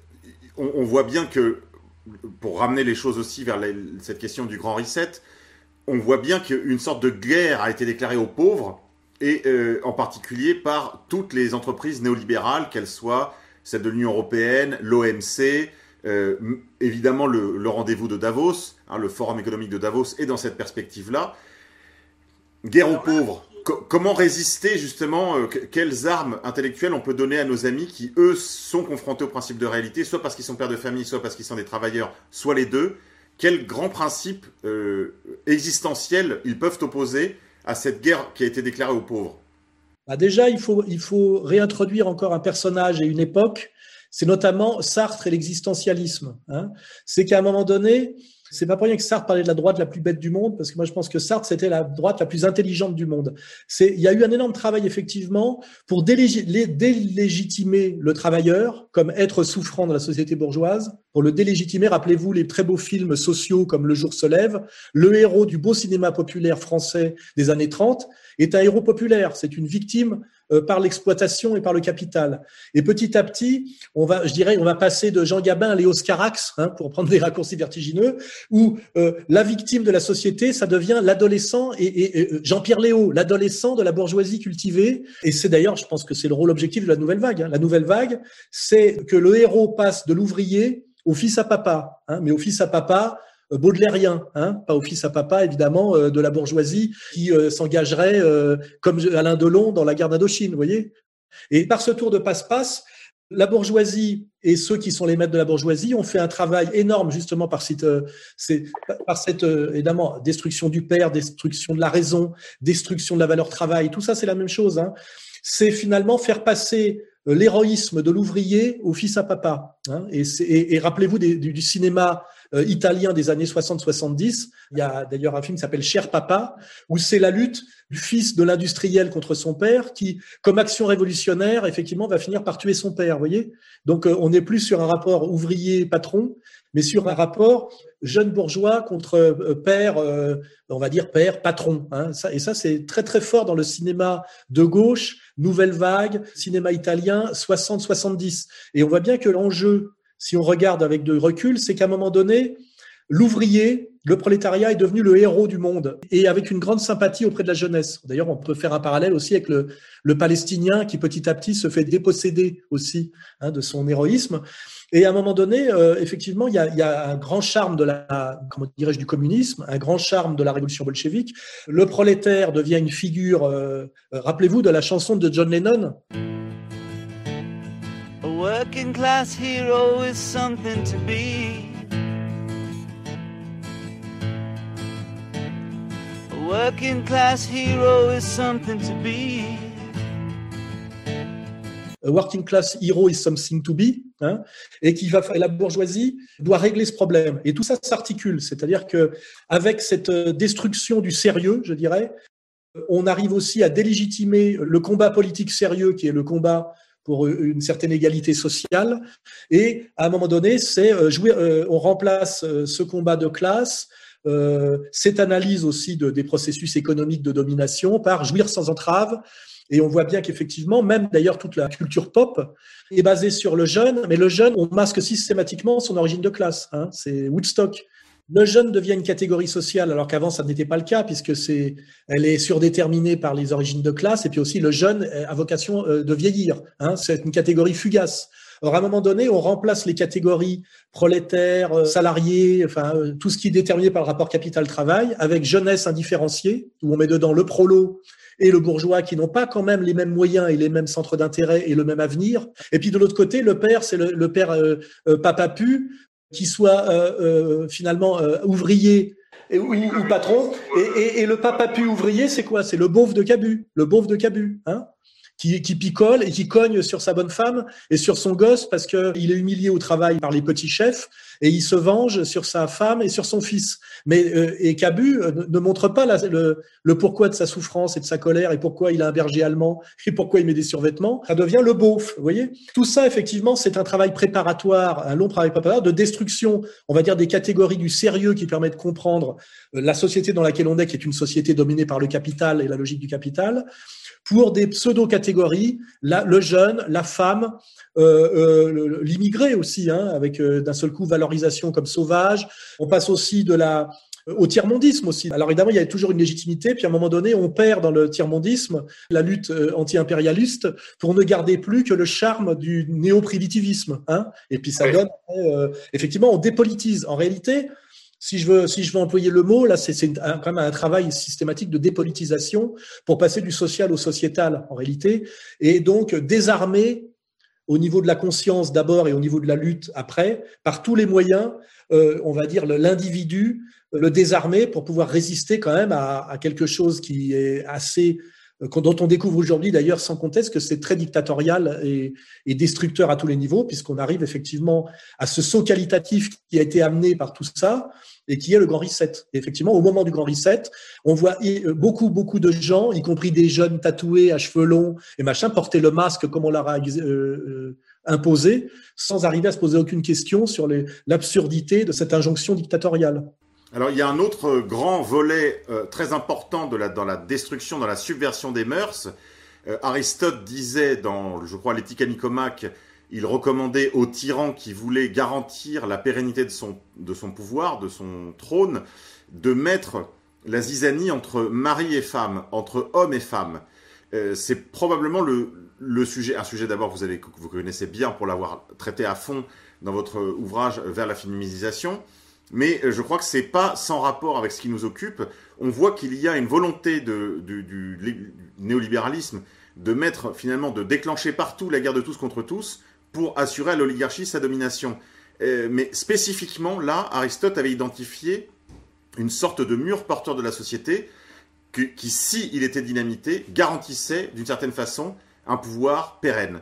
Speaker 8: on, voit bien que, pour ramener les choses aussi vers cette question du grand reset, on voit bien qu'une sorte de guerre a été déclarée aux pauvres, et euh, en particulier par toutes les entreprises néolibérales, qu'elles soient celles de l'Union européenne, l'OMC, euh, évidemment, le, rendez-vous de Davos, hein, le forum économique de Davos, est dans cette perspective-là. Guerre aux pauvres. comment résister justement euh, Quelles armes intellectuelles on peut donner à nos amis qui, eux, sont confrontés au principe de réalité, soit parce qu'ils sont pères de famille, soit parce qu'ils sont des travailleurs, soit les deux? Quels grands principes euh, existentiels ils peuvent opposer à cette guerre qui a été déclarée aux pauvres?
Speaker 6: Bah Déjà, il faut, il faut réintroduire encore un personnage et une époque c'est notamment Sartre et l'existentialisme. Hein. C'est qu'à un moment donné, c'est pas pour rien que Sartre parlait de la droite la plus bête du monde, parce que moi je pense que Sartre c'était la droite la plus intelligente du monde. C'est, il y a eu un énorme travail effectivement pour délégitimer le travailleur comme être souffrant de la société bourgeoise, pour le délégitimer. Rappelez-vous les très beaux films sociaux comme Le jour se lève. Le héros du beau cinéma populaire français des années 30 est un héros populaire. C'est une victime par l'exploitation et par le capital. Et petit à petit, on va, je dirais, on va passer de Jean Gabin à Léo Scarax, hein, pour prendre des raccourcis vertigineux, où euh, la victime de la société, ça devient l'adolescent et, et Jean-Pierre Léo, l'adolescent de la bourgeoisie cultivée. Et c'est d'ailleurs, je pense que c'est le rôle objectif de la nouvelle vague. Hein. La nouvelle vague, c'est que le héros passe de l'ouvrier au fils à papa, hein, mais au fils à papa euh, baudelairien, hein, pas au fils à papa évidemment euh, de la bourgeoisie qui euh, s'engagerait comme Alain Delon dans la guerre d'Indochine, voyez. Et par ce tour de passe-passe, la bourgeoisie et ceux qui sont les maîtres de la bourgeoisie ont fait un travail énorme justement par cette, par cette évidemment destruction du père, destruction de la raison, destruction de la valeur travail. Tout ça, c'est la même chose. Hein. C'est finalement faire passer l'héroïsme de l'ouvrier au fils à papa. Hein. et, rappelez-vous du, cinéma euh, italien des années 60-70. Il y a d'ailleurs un film qui s'appelle Cher Papa, où c'est la lutte du fils de l'industriel contre son père, qui, comme action révolutionnaire, effectivement, va finir par tuer son père. Voyez? Donc, euh, on n'est plus sur un rapport ouvrier-patron, mais sur un rapport jeune bourgeois contre euh, père, on va dire père, patron. Hein. et ça, c'est très très fort dans le cinéma de gauche nouvelle vague, cinéma italien, 60-70. Et on voit bien que l'enjeu, si on regarde avec de recul, c'est qu'à un moment donné, l'ouvrier, le prolétariat est devenu le héros du monde et avec une grande sympathie auprès de la jeunesse. D'ailleurs, on peut faire un parallèle aussi avec le, Palestinien qui petit à petit se fait déposséder aussi hein, de son héroïsme. Et à un moment donné, euh, effectivement, il y, a, un grand charme de la, comment dirais-je, du communisme, un grand charme de la révolution bolchevique. Le prolétaire devient une figure. Euh, rappelez-vous de la chanson de John Lennon. Working class hero is something to be. A working class hero is something to be. A working class hero is something to be. Hein, et qui va la bourgeoisie doit régler ce problème. Et tout ça s'articule, c'est-à-dire que avec cette euh, destruction du sérieux, je dirais, on arrive aussi à délégitimer le combat politique sérieux qui est le combat pour une certaine égalité sociale. Et à un moment donné, c'est euh, jouer, euh, on remplace ce combat de classe, cette analyse aussi de, des processus économiques de domination par jouir sans entrave, et on voit bien qu'effectivement, même d'ailleurs toute la culture pop est basée sur le jeune, mais le jeune, on masque systématiquement son origine de classe. Hein. c'est Woodstock. Le jeune devient une catégorie sociale, alors qu'avant ça n'était pas le cas, puisque c'est, elle est surdéterminée par les origines de classe, et puis aussi le jeune a vocation euh, de vieillir. Hein. c'est une catégorie fugace. Alors à un moment donné, on remplace les catégories prolétaires, euh, salariés, enfin euh, tout ce qui est déterminé par le rapport capital-travail, avec jeunesse indifférenciée, où on met dedans le prolo et le bourgeois qui n'ont pas quand même les mêmes moyens et les mêmes centres d'intérêt et le même avenir. Et puis de l'autre côté, le père, c'est le, père euh, euh, papa pu, qui soit euh, finalement ouvrier et, ou, patron. Et, et, le papa pu ouvrier, c'est quoi? C'est le beauf de Cabu, le beauf de Cabu, hein? Qui, qui, picole et qui cogne sur sa bonne femme et sur son gosse parce qu'il est humilié au travail par les petits chefs et il se venge sur sa femme et sur son fils. Mais euh, et Cabu euh, ne montre pas le, le, pourquoi de sa souffrance et de sa colère et pourquoi il a un berger allemand et pourquoi il met des survêtements. Ça devient le beauf, vous voyez? Tout ça, effectivement, c'est un travail préparatoire, un long travail préparatoire de destruction, on va dire, des catégories du sérieux qui permet de comprendre euh, la société dans laquelle on est, qui est une société dominée par le capital et la logique du capital pour des pseudo-catégories, le jeune, la femme, euh, euh, l'immigré aussi, hein, avec euh, d'un seul coup valorisation comme sauvage. On passe aussi de la au tiers-mondisme aussi. Alors évidemment, il y a toujours une légitimité, puis à un moment donné, on perd dans le tiers-mondisme la lutte anti-impérialiste pour ne garder plus que le charme du néo-primitivisme. Hein et puis ça donne, effectivement, on dépolitise. En réalité, si je veux, si je veux employer le mot, là, c'est quand même un travail systématique de dépolitisation pour passer du social au sociétal, en réalité, et donc désarmer au niveau de la conscience d'abord et au niveau de la lutte après, par tous les moyens, euh, on va dire l'individu, le désarmer pour pouvoir résister quand même à, quelque chose qui est assez dont on découvre aujourd'hui d'ailleurs sans conteste que c'est très dictatorial et, destructeur à tous les niveaux, puisqu'on arrive effectivement à ce saut qualitatif qui a été amené par tout ça et qui est le grand reset. Et effectivement, au moment du grand reset, on voit euh, beaucoup, beaucoup de gens, y compris des jeunes tatoués à cheveux longs et machin, porter le masque comme on leur a euh, imposée sans arriver à se poser aucune question sur l'absurdité de cette injonction dictatoriale.
Speaker 8: Alors il y a un autre grand volet euh, très important de la, dans la destruction, dans la subversion des mœurs. Euh, Aristote disait dans, je crois, l'éthique à Nicomaque, il recommandait aux tyrans qui voulaient garantir la pérennité de son, de son pouvoir, de son trône, de mettre la zizanie entre mari et femme, entre homme et femme. Euh, c'est probablement le, le, sujet, un sujet d'abord vous, avez, vous connaissez bien pour l'avoir traité à fond dans votre ouvrage Vers la féminisation, mais euh, je crois que c'est pas sans rapport avec ce qui nous occupe. On voit qu'il y a une volonté du, néolibéralisme de mettre finalement, de déclencher partout la guerre de tous contre tous pour assurer à l'oligarchie sa domination. Euh, mais spécifiquement, là, Aristote avait identifié une sorte de mur porteur de la société qui, si il était dynamité, garantissait d'une certaine façon un pouvoir pérenne.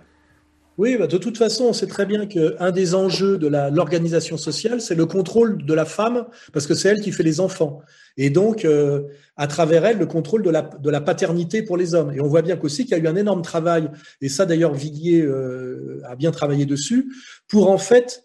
Speaker 6: Oui, bah, de toute façon, on sait très bien qu'un des enjeux de l'organisation sociale, c'est le contrôle de la femme, parce que c'est elle qui fait les enfants. Et donc, euh, à travers elle, le contrôle de la, de la paternité pour les hommes. Et on voit bien qu'aussi qu'il y a eu un énorme travail, et ça d'ailleurs Viguier euh, a bien travaillé dessus, pour en fait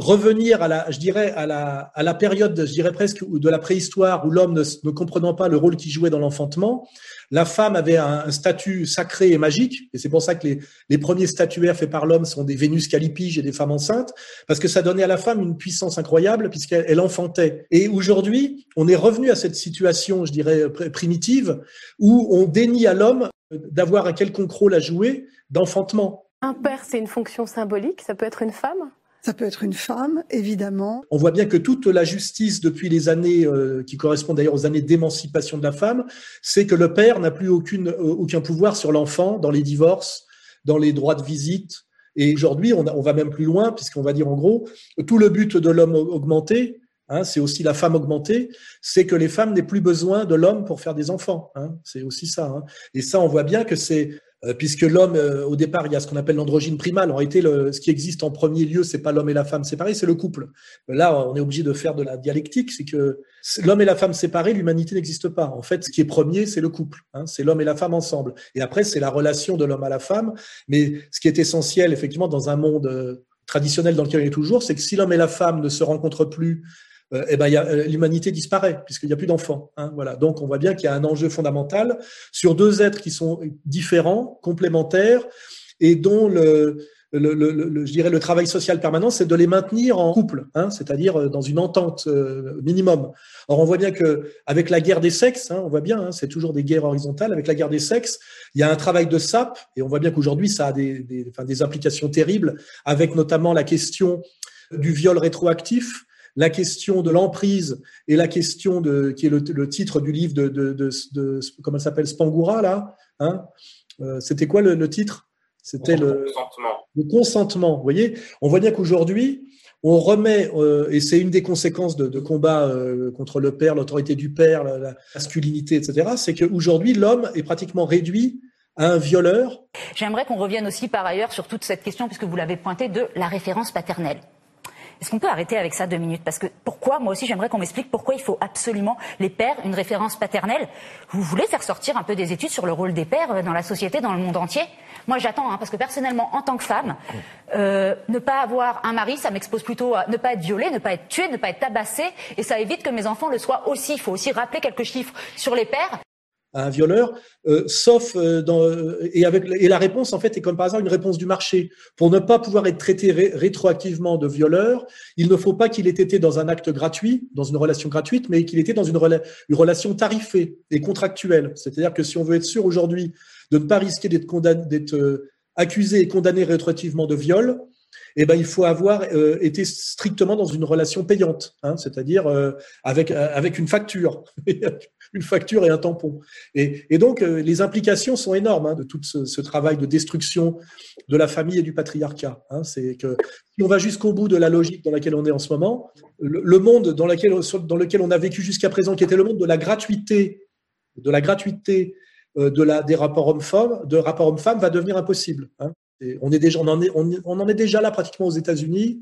Speaker 6: revenir à la, je dirais, à la, à la période, je dirais presque, de la préhistoire où l'homme ne, comprenant pas le rôle qu'il jouait dans l'enfantement, la femme avait un, statut sacré et magique, et c'est pour ça que les, les premiers statuaires faits par l'homme sont des Vénus calipiges et des femmes enceintes, parce que ça donnait à la femme une puissance incroyable puisqu'elle elle enfantait. Et aujourd'hui, on est revenu à cette situation, je dirais, primitive, où on dénie à l'homme d'avoir un quelconque rôle à jouer d'enfantement.
Speaker 23: Un père, c'est une fonction symbolique, ça peut être une femme?
Speaker 24: Ça peut être une femme, évidemment.
Speaker 6: On voit bien que toute la justice depuis les années euh, qui correspondent d'ailleurs aux années d'émancipation de la femme, c'est que le père n'a plus euh, aucun pouvoir sur l'enfant dans les divorces, dans les droits de visite. Et aujourd'hui, on, va même plus loin, puisqu'on va dire en gros, tout le but de l'homme augmenté, hein, c'est aussi la femme augmentée, c'est que les femmes n'aient plus besoin de l'homme pour faire des enfants. Hein, c'est aussi ça. Hein. Et ça, on voit bien que c'est puisque l'homme, euh, au départ, il y a ce qu'on appelle l'androgyne primale. En réalité, le, ce qui existe en premier lieu, c'est pas l'homme et la femme séparés, c'est le couple. Là, on est obligé de faire de la dialectique, c'est que l'homme et la femme séparés, l'humanité n'existe pas. En fait, ce qui est premier, c'est le couple. Hein, c'est l'homme et la femme ensemble. Et après, c'est la relation de l'homme à la femme. Mais ce qui est essentiel, effectivement, dans un monde euh, traditionnel dans lequel on est toujours, c'est que si l'homme et la femme ne se rencontrent plus euh, eh ben, euh, l'humanité disparaît puisqu'il n'y a plus d'enfants. Hein, voilà. Donc on voit bien qu'il y a un enjeu fondamental sur deux êtres qui sont différents, complémentaires, et dont le, le, le, je dirais le travail social permanent, c'est de les maintenir en couple, hein, c'est-à-dire euh, dans une entente minimum. Or, on voit bien que avec la guerre des sexes, hein, on voit bien, hein, c'est toujours des guerres horizontales. Avec la guerre des sexes, il y a un travail de sape, et on voit bien qu'aujourd'hui, ça a des, des, enfin, des implications terribles, avec notamment la question du viol rétroactif, la question de l'emprise et la question de qui est le, titre du livre de, de, de, comment elle s'appelle Spangura là hein euh, C'était quoi le, titre? C'était le, consentement. Le consentement. Vous voyez, on voit bien qu'aujourd'hui on remet, euh, et c'est une des conséquences de, combat euh, contre le père, l'autorité du père, la, masculinité, etc., c'est qu'aujourd'hui, l'homme est pratiquement réduit à un violeur.
Speaker 25: J'aimerais qu'on revienne aussi par ailleurs sur toute cette question, puisque vous l'avez pointé, de la référence paternelle. Est-ce qu'on peut arrêter avec ça deux minutes? Parce que pourquoi, moi aussi, j'aimerais qu'on m'explique pourquoi il faut absolument les pères, une référence paternelle. Vous voulez faire sortir un peu des études sur le rôle des pères euh, dans la société, dans le monde entier? Moi, j'attends, hein, parce que personnellement, en tant que femme, euh, ne pas avoir un mari, ça m'expose plutôt à ne pas être violée, ne pas être tuée, ne pas être tabassée, et ça évite que mes enfants le soient aussi. Il faut aussi rappeler quelques chiffres sur les pères
Speaker 6: à un violeur, euh, sauf euh, dans, euh, et avec et la réponse en fait est comme par hasard une réponse du marché. Pour ne pas pouvoir être traité rétroactivement de violeur, il ne faut pas qu'il ait été dans un acte gratuit, dans une relation gratuite, mais qu'il ait été dans une, une relation tarifée et contractuelle. C'est-à-dire que si on veut être sûr aujourd'hui de ne pas risquer d'être d'être accusé et condamné rétroactivement de viol, eh ben, il faut avoir été strictement dans une relation payante, hein, c'est-à-dire avec, avec une facture. une facture et un tampon. Et, donc, euh, les implications sont énormes hein, de tout ce, travail de destruction de la famille et du patriarcat. Hein. C'est que si on va jusqu'au bout de la logique dans laquelle on est en ce moment, le, monde dans, laquelle, dans lequel on a vécu jusqu'à présent, qui était le monde de la gratuité, de la gratuité euh, de la, des rapports hommes-femmes, de rapports hommes-femmes, va devenir impossible. On, est déjà, on, en est, on, en est déjà là pratiquement aux États-Unis,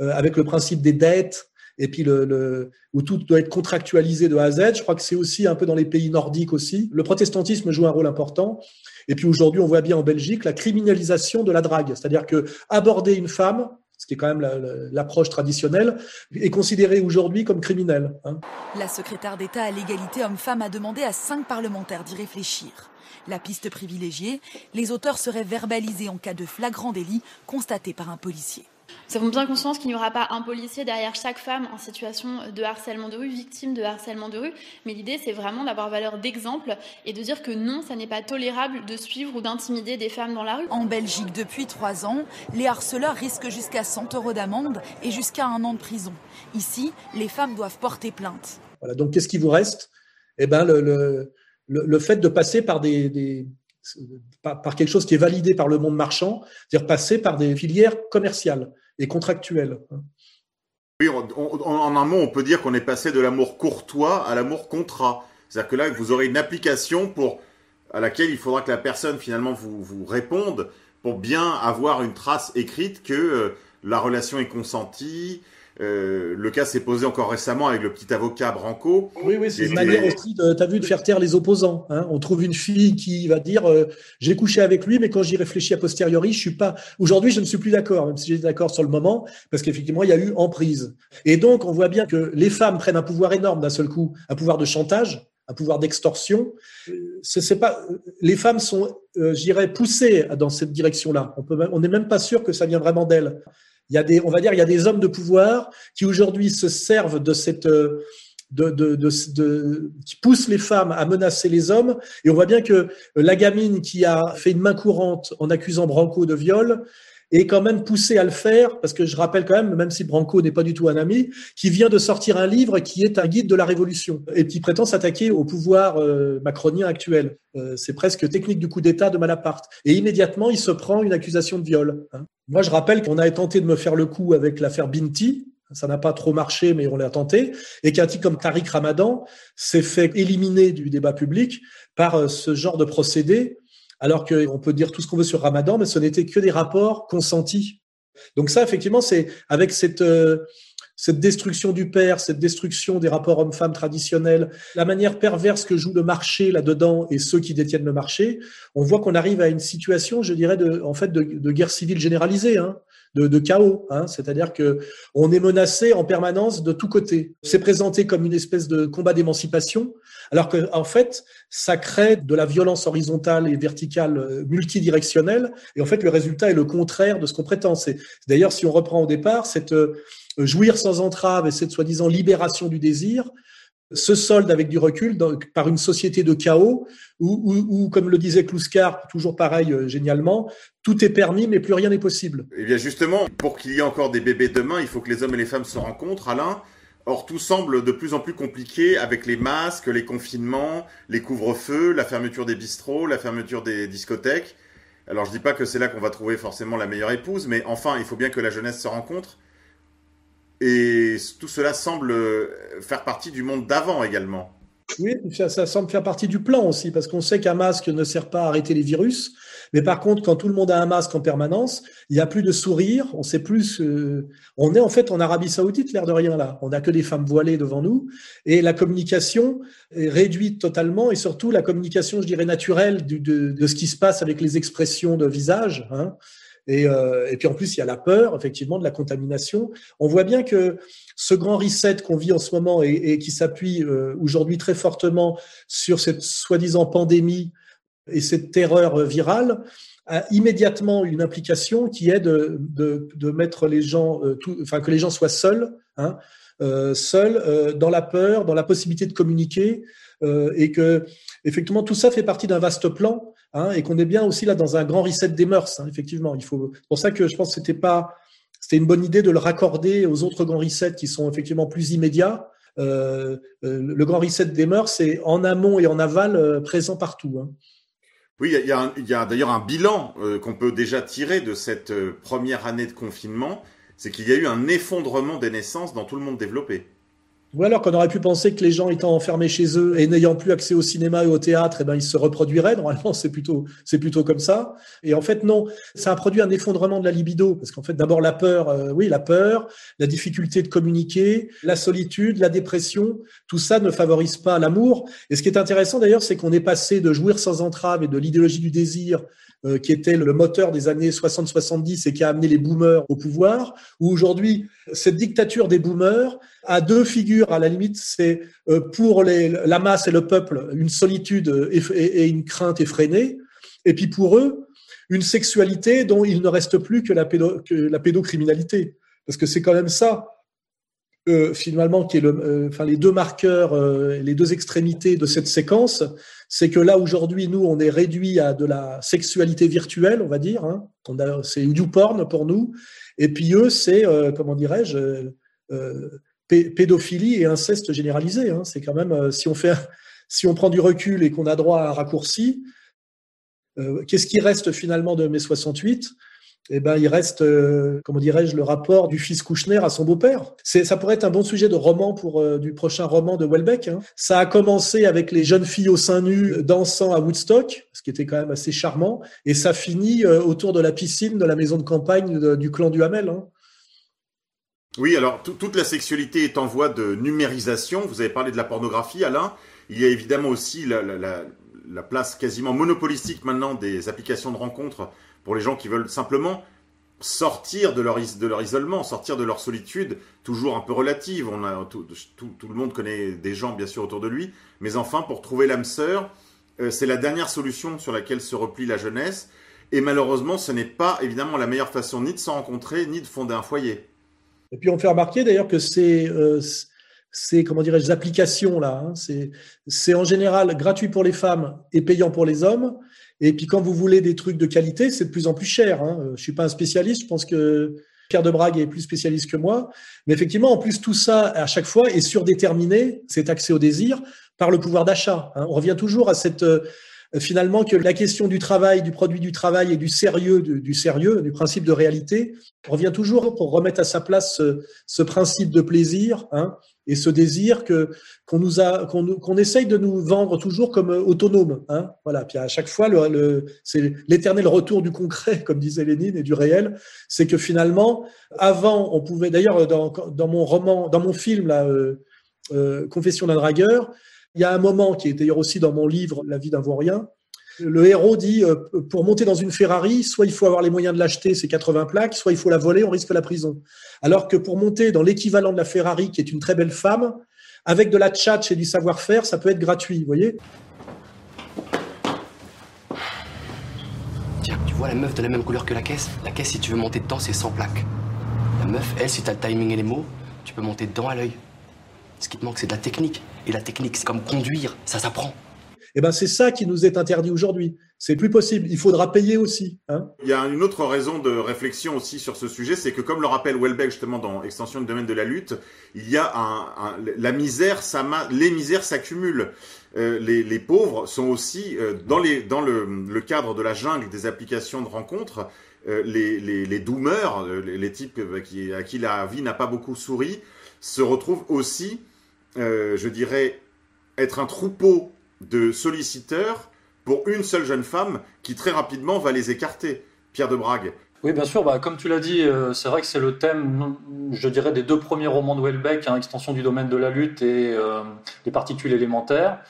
Speaker 6: euh, avec le principe des dettes et puis le, où tout doit être contractualisé de A à Z. Je crois que c'est aussi un peu dans les pays nordiques aussi. Le protestantisme joue un rôle important. Et puis aujourd'hui, on voit bien en Belgique la criminalisation de la drague, c'est-à-dire que aborder une femme, ce qui est quand même l'approche traditionnelle, est considéré aujourd'hui comme criminel. Hein.
Speaker 26: La secrétaire d'État à l'égalité homme-femme a demandé à cinq parlementaires d'y réfléchir. La piste privilégiée, les auteurs seraient verbalisés en cas de flagrant délit constaté par un policier.
Speaker 27: Nous avons bien conscience qu'il n'y aura pas un policier derrière chaque femme en situation de harcèlement de rue, victime de harcèlement de rue, mais l'idée c'est vraiment d'avoir valeur d'exemple et de dire que non, ça n'est pas tolérable de suivre ou d'intimider des femmes dans la rue.
Speaker 26: En Belgique, depuis trois ans, les harceleurs risquent jusqu'à 100 euros d'amende et jusqu'à un an de prison. Ici, les femmes doivent porter plainte.
Speaker 6: Voilà, donc qu'est-ce qui vous reste? Eh ben, le, le, le, fait de passer par des par, quelque chose qui est validé par le monde marchand, c'est-à-dire passer par des filières commerciales et contractuelles.
Speaker 8: Oui, en un mot, on peut dire qu'on est passé de l'amour courtois à l'amour contrat. C'est-à-dire que là, vous aurez une application pour, à laquelle il faudra que la personne finalement vous, vous réponde pour bien avoir une trace écrite que euh, la relation est consentie, euh, le cas s'est posé encore récemment avec le petit avocat Branco.
Speaker 6: Oui, oui, c'est une manière aussi, tu as vu, de faire taire les opposants. Hein. On trouve une fille qui va dire euh, j'ai couché avec lui, mais quand j'y réfléchis a posteriori, je suis pas. Aujourd'hui, je ne suis plus d'accord, même si j'étais d'accord sur le moment, parce qu'effectivement, il y a eu emprise. Et donc, on voit bien que les femmes prennent un pouvoir énorme d'un seul coup, un pouvoir de chantage, un pouvoir d'extorsion. C'est pas. Les femmes sont, euh, j'irais, poussées dans cette direction-là. On on n'est même pas sûr que ça vient vraiment d'elles. Il y a des, on va dire, il y a des hommes de pouvoir qui aujourd'hui se servent de cette, de, qui poussent les femmes à menacer les hommes. Et on voit bien que la gamine qui a fait une main courante en accusant Branco de viol, est quand même poussé à le faire, parce que je rappelle quand même, même si Branco n'est pas du tout un ami, qui vient de sortir un livre qui est un guide de la révolution et qui prétend s'attaquer au pouvoir euh, macronien actuel. Euh, c'est presque technique du coup d'État de Malaparte. Et immédiatement, il se prend une accusation de viol. Hein. Moi, je rappelle qu'on a tenté de me faire le coup avec l'affaire Binti, ça n'a pas trop marché, mais on l'a tenté, et qu'un type comme Tariq Ramadan s'est fait éliminer du débat public par euh, ce genre de procédé alors qu'on peut dire tout ce qu'on veut sur Ramadan, mais ce n'était que des rapports consentis. Donc ça, effectivement, c'est avec cette, euh, cette destruction du père, cette destruction des rapports hommes-femmes traditionnels, la manière perverse que joue le marché là-dedans et ceux qui détiennent le marché, on voit qu'on arrive à une situation, je dirais, de, en fait, de, guerre civile généralisée. Hein de, chaos. Hein. C'est-à-dire que on est menacé en permanence de tous côtés. C'est présenté comme une espèce de combat d'émancipation, alors que en fait, ça crée de la violence horizontale et verticale euh, multidirectionnelle. Et en fait, le résultat est le contraire de ce qu'on prétend. C'est d'ailleurs, si on reprend au départ, cette euh, jouir sans entrave et cette soi-disant libération du désir se solde avec du recul par une société de chaos où, comme le disait Kluskar, toujours pareil euh, génialement, tout est permis mais plus rien n'est possible.
Speaker 8: Eh bien justement, pour qu'il y ait encore des bébés demain, il faut que les hommes et les femmes se rencontrent, Alain. Or, tout semble de plus en plus compliqué avec les masques, les confinements, les couvre-feux, la fermeture des bistrots, la fermeture des discothèques. Alors, je dis pas que c'est là qu'on va trouver forcément la meilleure épouse, mais enfin, il faut bien que la jeunesse se rencontre. Et tout cela semble euh, faire partie du monde d'avant également.
Speaker 6: Oui, ça, semble faire partie du plan aussi, parce qu'on sait qu'un masque ne sert pas à arrêter les virus. Mais par contre, quand tout le monde a un masque en permanence, il n'y a plus de sourire. On sait plus. Euh, on est en fait en Arabie Saoudite, l'air de rien là. On n'a que des femmes voilées devant nous, et la communication est réduite totalement, et surtout la communication, je dirais naturelle de, ce qui se passe avec les expressions de visage. Hein. Et, euh, et, puis en plus, il y a la peur, effectivement, de la contamination. On voit bien que ce grand reset qu'on vit en ce moment et, qui s'appuie euh, aujourd'hui très fortement sur cette soi-disant pandémie et cette terreur virale a immédiatement une implication qui est de, de, de mettre les gens, euh, tout, enfin que les gens soient seuls, hein, euh, seuls euh, dans la peur, dans la possibilité de communiquer, et que effectivement tout ça fait partie d'un vaste plan Hein, et qu'on est bien aussi là dans un grand reset des mœurs. Hein, effectivement, il faut. C'est pour ça que je pense que c'était pas, c'était une bonne idée de le raccorder aux autres grands resets qui sont effectivement plus immédiats. Euh, euh, le grand reset des mœurs, c'est en amont et en aval euh, présent partout. Hein.
Speaker 8: Oui, il y a, y a d'ailleurs un bilan qu'on peut déjà tirer de cette première année de confinement, c'est qu'il y a eu un effondrement des naissances dans tout le monde développé.
Speaker 6: Ou alors qu'on aurait pu penser que les gens étant enfermés chez eux et n'ayant plus accès au cinéma et au théâtre, eh ben, ils se reproduiraient. Normalement, c'est plutôt, c'est plutôt comme ça. Et en fait, non. Ça a produit un effondrement de la libido. Parce qu'en fait, d'abord, la peur, euh, oui, la peur, la difficulté de communiquer, la solitude, la dépression, tout ça ne favorise pas l'amour. Et ce qui est intéressant d'ailleurs, c'est qu'on est passé de jouir sans entrave et de l'idéologie du désir euh, qui était le moteur des années 60-70 et qui a amené les boomers au pouvoir, où aujourd'hui, cette dictature des boomers a deux figures, à la limite, c'est euh, pour les, la masse et le peuple une solitude et, une crainte effrénée, et puis pour eux, une sexualité dont il ne reste plus que la, pédocriminalité. Parce que c'est quand même ça euh, finalement, qui est le, euh, les deux marqueurs, euh, les deux extrémités de cette séquence, c'est que là aujourd'hui, nous, on est réduit à de la sexualité virtuelle, on va dire. Hein. c'est du porn pour nous. Et puis eux, c'est comment dirais-je, pédophilie et inceste généralisé. Hein. C'est quand même si on fait, si on prend du recul et qu'on a droit à un raccourci, qu'est-ce qui reste finalement de mai 68 eh ben, il reste, euh, comment dirais-je, le rapport du fils Kouchner à son beau-père. Ça pourrait être un bon sujet de roman pour euh, du prochain roman de Welbeck. Hein. Ça a commencé avec les jeunes filles au sein nu dansant à Woodstock, ce qui était quand même assez charmant, et ça finit euh, autour de la piscine de la maison de campagne du clan du Hamel. Hein.
Speaker 8: Oui, alors toute la sexualité est en voie de numérisation. Vous avez parlé de la pornographie, Alain. Il y a évidemment aussi la, la, la place quasiment monopolistique maintenant des applications de rencontres pour les gens qui veulent simplement sortir de leur, isolement, sortir de leur solitude, toujours un peu relative. On a, tout, tout, le monde connaît des gens, bien sûr, autour de lui. Mais enfin, pour trouver l'âme sœur, euh, c'est la dernière solution sur laquelle se replie la jeunesse. Et malheureusement, ce n'est pas évidemment la meilleure façon ni de se rencontrer, ni de fonder un foyer.
Speaker 6: Et puis on fait remarquer d'ailleurs que ces, euh, comment dirais-je, applications là, hein, c'est en général gratuit pour les femmes et payant pour les hommes. Et puis quand vous voulez des trucs de qualité, c'est de plus en plus cher. Hein. Je suis pas un spécialiste, je pense que Pierre de Brague est plus spécialiste que moi. Mais effectivement, en plus, tout ça, à chaque fois, est surdéterminé, cet accès au désir, par le pouvoir d'achat. Hein. On revient toujours à cette... Euh, finalement, que la question du travail, du produit du travail et du sérieux, du, sérieux, du principe de réalité, revient toujours pour remettre à sa place ce, principe de plaisir, hein, et ce désir que qu'on nous a qu'on essaye de nous vendre toujours comme euh, autonome hein. Voilà. Puis à chaque fois le, c'est l'éternel retour du concret comme disait Lénine et du réel. C'est que finalement avant on pouvait d'ailleurs dans, dans mon roman dans mon film là euh, euh, Confession d'un dragueur il y a un moment qui est d'ailleurs aussi dans mon livre La vie d'un vaurien le héros dit euh, pour monter dans une Ferrari, soit il faut avoir les moyens de l'acheter, c'est 80 plaques, soit il faut la voler, on risque la prison. Alors que pour monter dans l'équivalent de la Ferrari, qui est une très belle femme, avec de la tchatch et du savoir-faire, ça peut être gratuit, vous voyez?
Speaker 28: Tiens, tu vois la meuf de la même couleur que la caisse? La caisse, si tu veux monter dedans, c'est sans plaque. La meuf, elle, si t'as le timing et les mots, tu peux monter dedans à l'œil. Ce qui te manque, c'est de la technique. Et la technique, c'est comme conduire, ça s'apprend.
Speaker 6: Eh ben, c'est ça qui nous est interdit aujourd'hui. C'est plus possible. Il faudra payer aussi. Hein.
Speaker 8: Il y a une autre raison de réflexion aussi sur ce sujet, c'est que comme le rappelle Welbeck justement dans Extension du domaine de la lutte, il y a un, la misère, ça les misères s'accumulent. Euh, les, les, pauvres sont aussi euh, dans, les, dans le, le, cadre de la jungle des applications de rencontres. Euh, les, les, les doomers, les, les types qui, à qui la vie n'a pas beaucoup souri, se retrouvent aussi, je dirais, être un troupeau de solliciteurs pour une seule jeune femme qui très rapidement va les écarter. Pierre de Brague.
Speaker 18: Oui, bien sûr. Bah, comme tu l'as dit, euh, c'est vrai que c'est le thème, je dirais, des deux premiers romans de Welbeck, hein, Extension du domaine de la lutte et euh, Les particules élémentaires.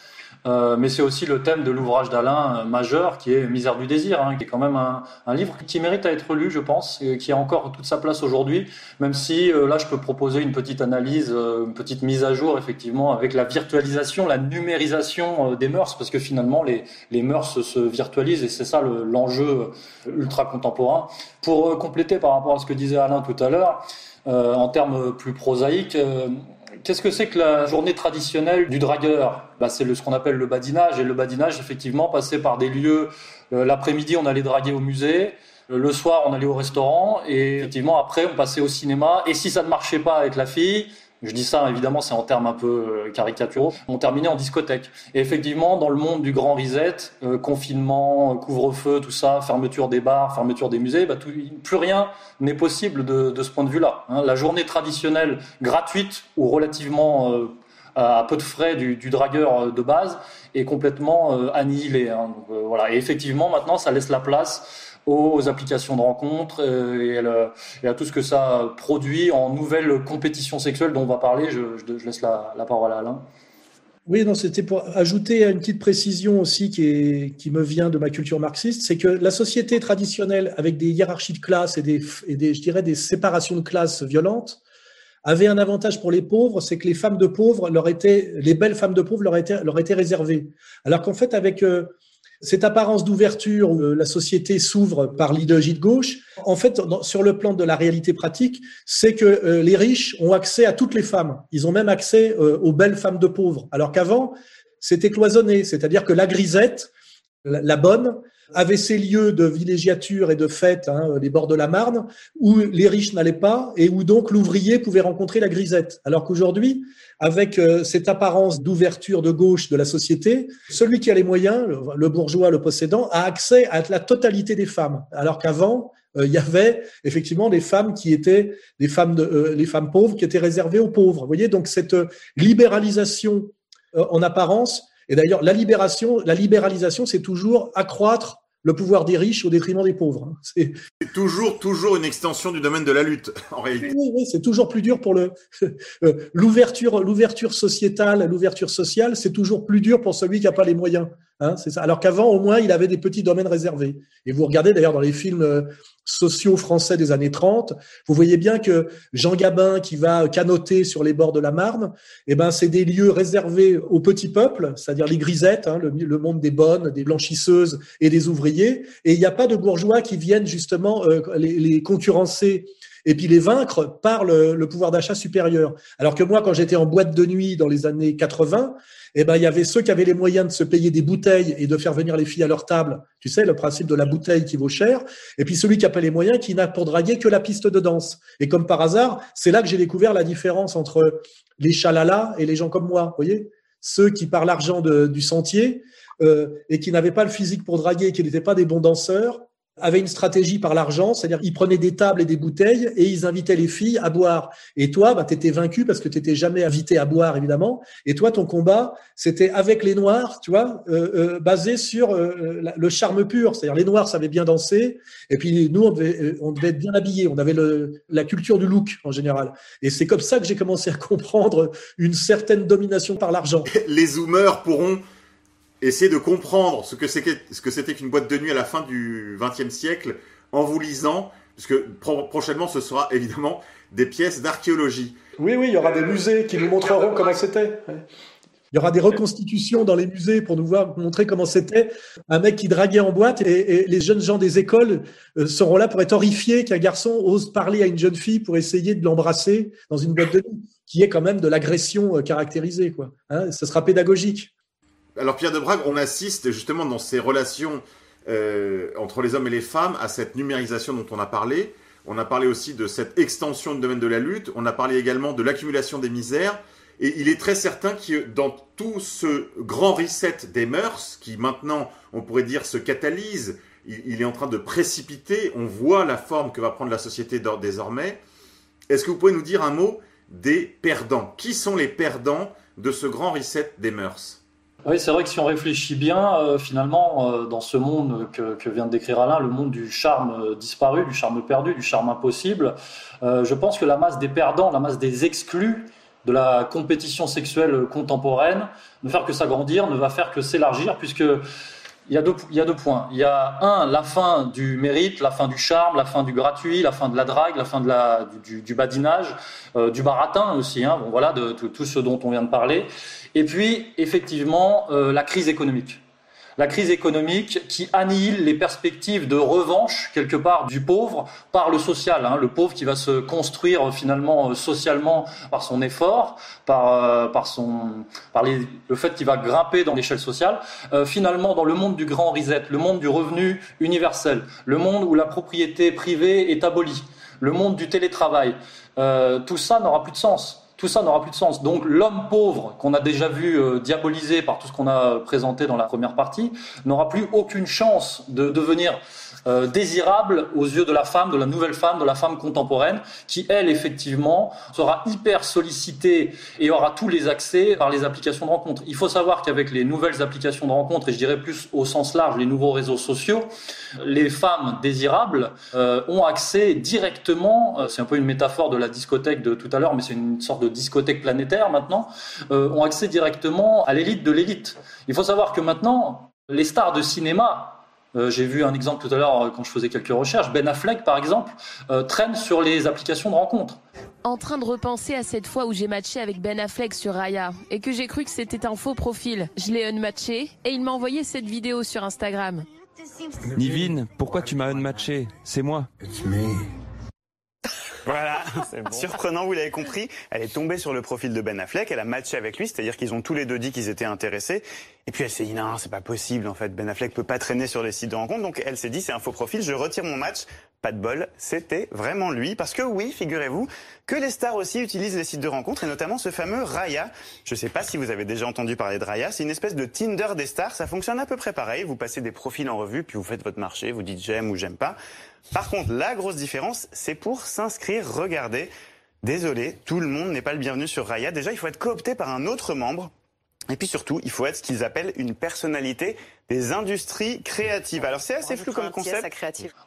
Speaker 18: Euh, mais c'est aussi le thème de l'ouvrage d'Alain euh, majeur, qui est Misère du désir, hein, qui est quand même un, un, livre qui mérite à être lu, je pense, qui a encore toute sa place aujourd'hui, même si euh, là je peux proposer une petite analyse, une petite mise à jour, effectivement, avec la virtualisation, la numérisation des mœurs, parce que finalement les, les mœurs se virtualisent, et c'est ça l'enjeu ultra contemporain. Pour compléter par rapport à ce que disait Alain tout à l'heure, en termes plus prosaïques, Qu'est-ce que c'est que la journée traditionnelle du dragueur bah, C'est ce qu'on appelle le badinage. Et le badinage, effectivement, passait par des lieux. Euh, l'après-midi, on allait draguer au musée. Euh, le soir, on allait au restaurant. Et effectivement, après, on passait au cinéma. Et si ça ne marchait pas avec la fille, je dis ça évidemment c'est en termes un peu caricaturaux, ont terminé en discothèque. Et effectivement, dans le monde du grand reset, confinement, couvre-feu, tout ça, fermeture des bars, fermeture des musées, bah, plus rien n'est possible de, de, ce point de vue-là. Hein. La journée traditionnelle gratuite ou relativement à peu de frais du, du dragueur de base est complètement annihilée. Hein. Voilà. Et effectivement, maintenant, ça laisse la place aux applications de rencontres euh, et, à tout ce que ça produit en nouvelles compétitions sexuelles dont on va parler. Je, laisse la, parole à Alain.
Speaker 6: Oui, non, c'était pour ajouter une petite précision aussi qui, me vient de ma culture marxiste, c'est que la société traditionnelle, avec des hiérarchies de classe et des, je dirais, des séparations de classes violentes, avait un avantage pour les pauvres, c'est que les femmes de pauvres leur étaient, les belles femmes de pauvres leur étaient, leur étaient réservées. Alors qu'en fait, avec euh, cette apparence d'ouverture la société s'ouvre par l'idéologie de gauche, en fait, sur le plan de la réalité pratique, c'est que euh, les riches ont accès à toutes les femmes. Ils ont même accès euh, aux belles femmes de pauvres. Alors qu'avant, c'était cloisonné. C'est-à-dire que la grisette, la bonne, avait ses lieux de villégiature et de fête, hein, les bords de la Marne, où les riches n'allaient pas et où donc l'ouvrier pouvait rencontrer la grisette. Alors qu'aujourd'hui, avec euh, cette apparence d'ouverture de gauche de la société, celui qui a les moyens, le bourgeois, le possédant, a accès à la totalité des femmes. Alors qu'avant, euh, il y avait effectivement des femmes qui étaient euh, les femmes pauvres qui étaient réservées aux pauvres. Vous voyez donc cette libéralisation en apparence et d'ailleurs, la libération, la libéralisation, c'est toujours accroître le pouvoir des riches au détriment des pauvres. Hein.
Speaker 8: C'est toujours, toujours une extension du domaine de la lutte, en réalité.
Speaker 6: Oui, oui c'est toujours plus dur pour le euh, l'ouverture, l'ouverture sociétale, l'ouverture sociale, c'est toujours plus dur pour celui qui n'a pas les moyens. Hein, c'est. Alors qu'avant, au moins, il avait des petits domaines réservés. Et vous regardez d'ailleurs dans les films euh, sociaux français des années 30, vous voyez bien que Jean Gabin qui va canoter sur les bords de la Marne, eh ben c'est des lieux réservés au petit peuple, c'est-à-dire les grisettes, hein, le, monde des bonnes, des blanchisseuses et des ouvriers. Et il n'y a pas de bourgeois qui viennent justement euh, les concurrencer et puis les vaincre par le, le pouvoir d'achat supérieur. Alors que moi, quand j'étais en boîte de nuit dans les années 80, eh ben, il y avait ceux qui avaient les moyens de se payer des bouteilles et de faire venir les filles à leur table. Tu sais, le principe de la bouteille qui vaut cher. Et puis celui qui n'a pas les moyens, qui n'a pour draguer que la piste de danse. Et comme par hasard, c'est là que j'ai découvert la différence entre les chalalas et les gens comme moi. Vous voyez Ceux qui, par l'argent du sentier, euh, et qui n'avaient pas le physique pour draguer, qui n'étaient pas des bons danseurs, avaient une stratégie par l'argent, c'est-à-dire ils prenaient des tables et des bouteilles et ils invitaient les filles à boire. Et toi, bah, tu vaincu parce que tu n'étais jamais invité à boire, évidemment. Et toi, ton combat, c'était avec les Noirs, tu vois, euh, euh, basé sur euh, le charme pur. C'est-à-dire les Noirs savaient bien danser et puis nous, on devait, on devait être bien habillés. On avait le, la culture du look en général. Et c'est comme ça que j'ai commencé à comprendre une certaine domination par l'argent.
Speaker 8: Les Zoomers pourront essayez de comprendre ce que c'était qu'une boîte de nuit à la fin du XXe siècle en vous lisant, puisque prochainement ce sera évidemment des pièces d'archéologie.
Speaker 6: Oui, oui, il y aura des musées qui nous montreront comment c'était. Il y aura des reconstitutions dans les musées pour nous voir montrer comment c'était un mec qui draguait en boîte et, les jeunes gens des écoles euh, seront là pour être horrifiés qu'un garçon ose parler à une jeune fille pour essayer de l'embrasser dans une boîte de nuit, qui est quand même de l'agression euh, caractérisée. Quoi. Hein, ce sera pédagogique.
Speaker 8: Alors Pierre de Brague, on assiste justement dans ces relations euh, entre les hommes et les femmes à cette numérisation dont on a parlé. On a parlé aussi de cette extension du domaine de la lutte. On a parlé également de l'accumulation des misères. Et il est très certain que dans tout ce grand reset des mœurs, qui maintenant, on pourrait dire, se catalyse, il, est en train de précipiter, on voit la forme que va prendre la société désormais. Est-ce que vous pouvez nous dire un mot des perdants? Qui sont les perdants de ce grand reset des mœurs?
Speaker 18: Oui, c'est vrai que si on réfléchit bien, euh, finalement, euh, dans ce monde que, vient de décrire Alain, le monde du charme euh, disparu, du charme perdu, du charme impossible, je pense que la masse des perdants, la masse des exclus de la compétition sexuelle contemporaine ne faire que s'agrandir, ne va faire que s'élargir, puisque il y, a deux, points. Il y a un, la fin du mérite, la fin du charme, la fin du gratuit, la fin de la drague, la fin du badinage, du baratin aussi, hein, bon, voilà, de, de, tout ce dont on vient de parler. Et puis, effectivement, euh, la crise économique. La crise économique qui annihile les perspectives de revanche, quelque part, du pauvre par le social. Hein. le pauvre qui va se construire finalement euh, socialement par son effort, par, euh, le fait qu'il va grimper dans l'échelle sociale. finalement, dans le monde du grand reset, le monde du revenu universel, le monde où la propriété privée est abolie, le monde du télétravail, tout ça n'aura plus de sens tout ça n'aura plus de sens. Donc l'homme pauvre qu'on a déjà vu euh, diabolisé par tout ce qu'on a présenté dans la première partie n'aura plus aucune chance de devenir euh, désirable aux yeux de la femme, de la nouvelle femme, de la femme contemporaine, qui elle effectivement sera hyper sollicitée et aura tous les accès par les applications de rencontre. Il faut savoir qu'avec les nouvelles applications de rencontre, et je dirais plus au sens large les nouveaux réseaux sociaux, les femmes désirables euh, ont accès directement, euh, c'est un peu une métaphore de la discothèque de tout à l'heure, mais c'est une sorte de discothèque planétaire maintenant, ont accès directement à l'élite de l'élite. Il faut savoir que maintenant, les stars de cinéma euh, j'ai vu un exemple tout à l'heure euh, quand je faisais quelques recherches. Ben Affleck, par exemple, euh, traîne sur les applications de rencontres.
Speaker 29: En train de repenser à cette fois où j'ai matché avec Ben Affleck sur Raya et que j'ai cru que c'était un faux profil. Je l'ai unmatché et il m'a envoyé cette vidéo sur Instagram.
Speaker 30: Nivine, pourquoi tu m'as unmatché? C'est moi.
Speaker 31: Voilà, surprenant, vous l'avez compris, elle est tombée sur le profil de Ben Affleck, elle a matché avec lui, c'est-à-dire qu'ils ont tous les deux dit qu'ils étaient intéressés. Et puis elle s'est dit non, c'est pas possible en fait, Ben Affleck peut pas traîner sur les sites de rencontres, donc elle s'est dit c'est un faux profil, je retire mon match. Pas de bol, c'était vraiment lui, parce que oui, figurez-vous que les stars aussi utilisent les sites de rencontres et notamment ce fameux Raya. Je sais pas si vous avez déjà entendu parler de Raya, c'est une espèce de Tinder des stars, ça fonctionne à peu près pareil, vous passez des profils en revue, puis vous faites votre marché, vous dites j'aime ou j'aime pas. Par contre, la grosse différence, c'est pour s'inscrire. Regardez, désolé, tout le monde n'est pas le bienvenu sur Raya. Déjà, il faut être coopté par un autre membre. Et puis surtout, il faut être ce qu'ils appellent une personnalité des industries créatives. Alors c'est assez flou comme concept.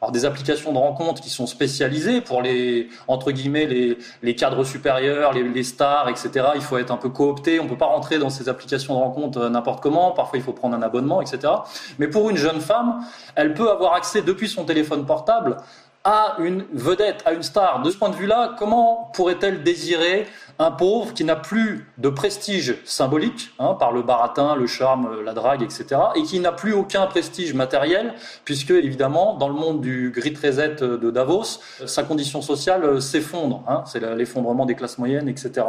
Speaker 18: Alors des applications de rencontres qui sont spécialisées pour les entre guillemets les, les cadres supérieurs, les, les, stars, etc. Il faut être un peu coopté. On peut pas rentrer dans ces applications de rencontres euh, n'importe comment. Parfois il faut prendre un abonnement, etc. Mais pour une jeune femme, elle peut avoir accès depuis son téléphone portable à une vedette, à une star. De ce point de vue-là, comment pourrait-elle désirer un pauvre qui n'a plus de prestige symbolique hein, par le baratin, le charme, la drague, etc., et qui n'a plus aucun prestige matériel, puisque évidemment, dans le monde du grid reset de Davos, sa condition sociale s'effondre. Hein, c'est l'effondrement des classes moyennes, etc.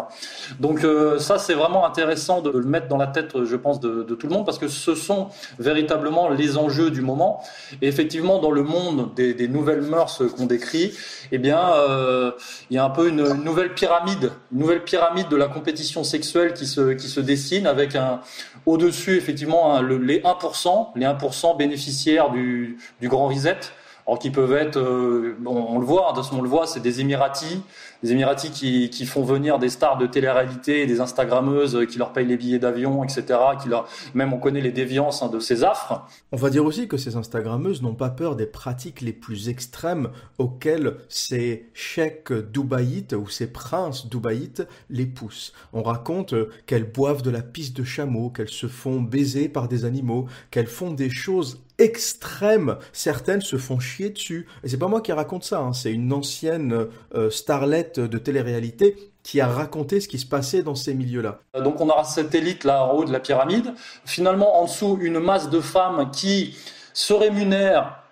Speaker 18: Donc euh, ça, c'est vraiment intéressant de le mettre dans la tête, je pense, de, tout le monde, parce que ce sont véritablement les enjeux du moment. Et effectivement, dans le monde des, nouvelles mœurs qu'on décrit, eh bien, euh, il y a un peu une, une nouvelle pyramide, une nouvelle pyramide de la compétition sexuelle qui se, qui se dessine avec un, au-dessus, effectivement, les 1%, les 1% bénéficiaires du, du grand reset. Qui peuvent être, euh, on, le voit, hein, on le voit, c'est des Émiratis, des Émiratis qui, font venir des stars de télé-réalité, des Instagrammeuses qui leur payent les billets d'avion, etc. Qui leur, même on connaît les déviances hein, de ces affres.
Speaker 32: On va dire aussi que ces Instagrammeuses n'ont pas peur des pratiques les plus extrêmes auxquelles ces chèques dubaïtes ou ces princes dubaïtes les poussent. On raconte qu'elles boivent de la pisse de chameau, qu'elles se font baiser par des animaux, qu'elles font des choses extrêmes. Certaines se font chier dessus. Et c'est pas moi qui raconte ça, hein. c'est une ancienne euh, starlette de télé-réalité qui a raconté ce qui se passait dans ces milieux-là.
Speaker 18: Donc on aura cette élite là en haut de la pyramide. Finalement, en dessous, une masse de femmes qui se rémunèrent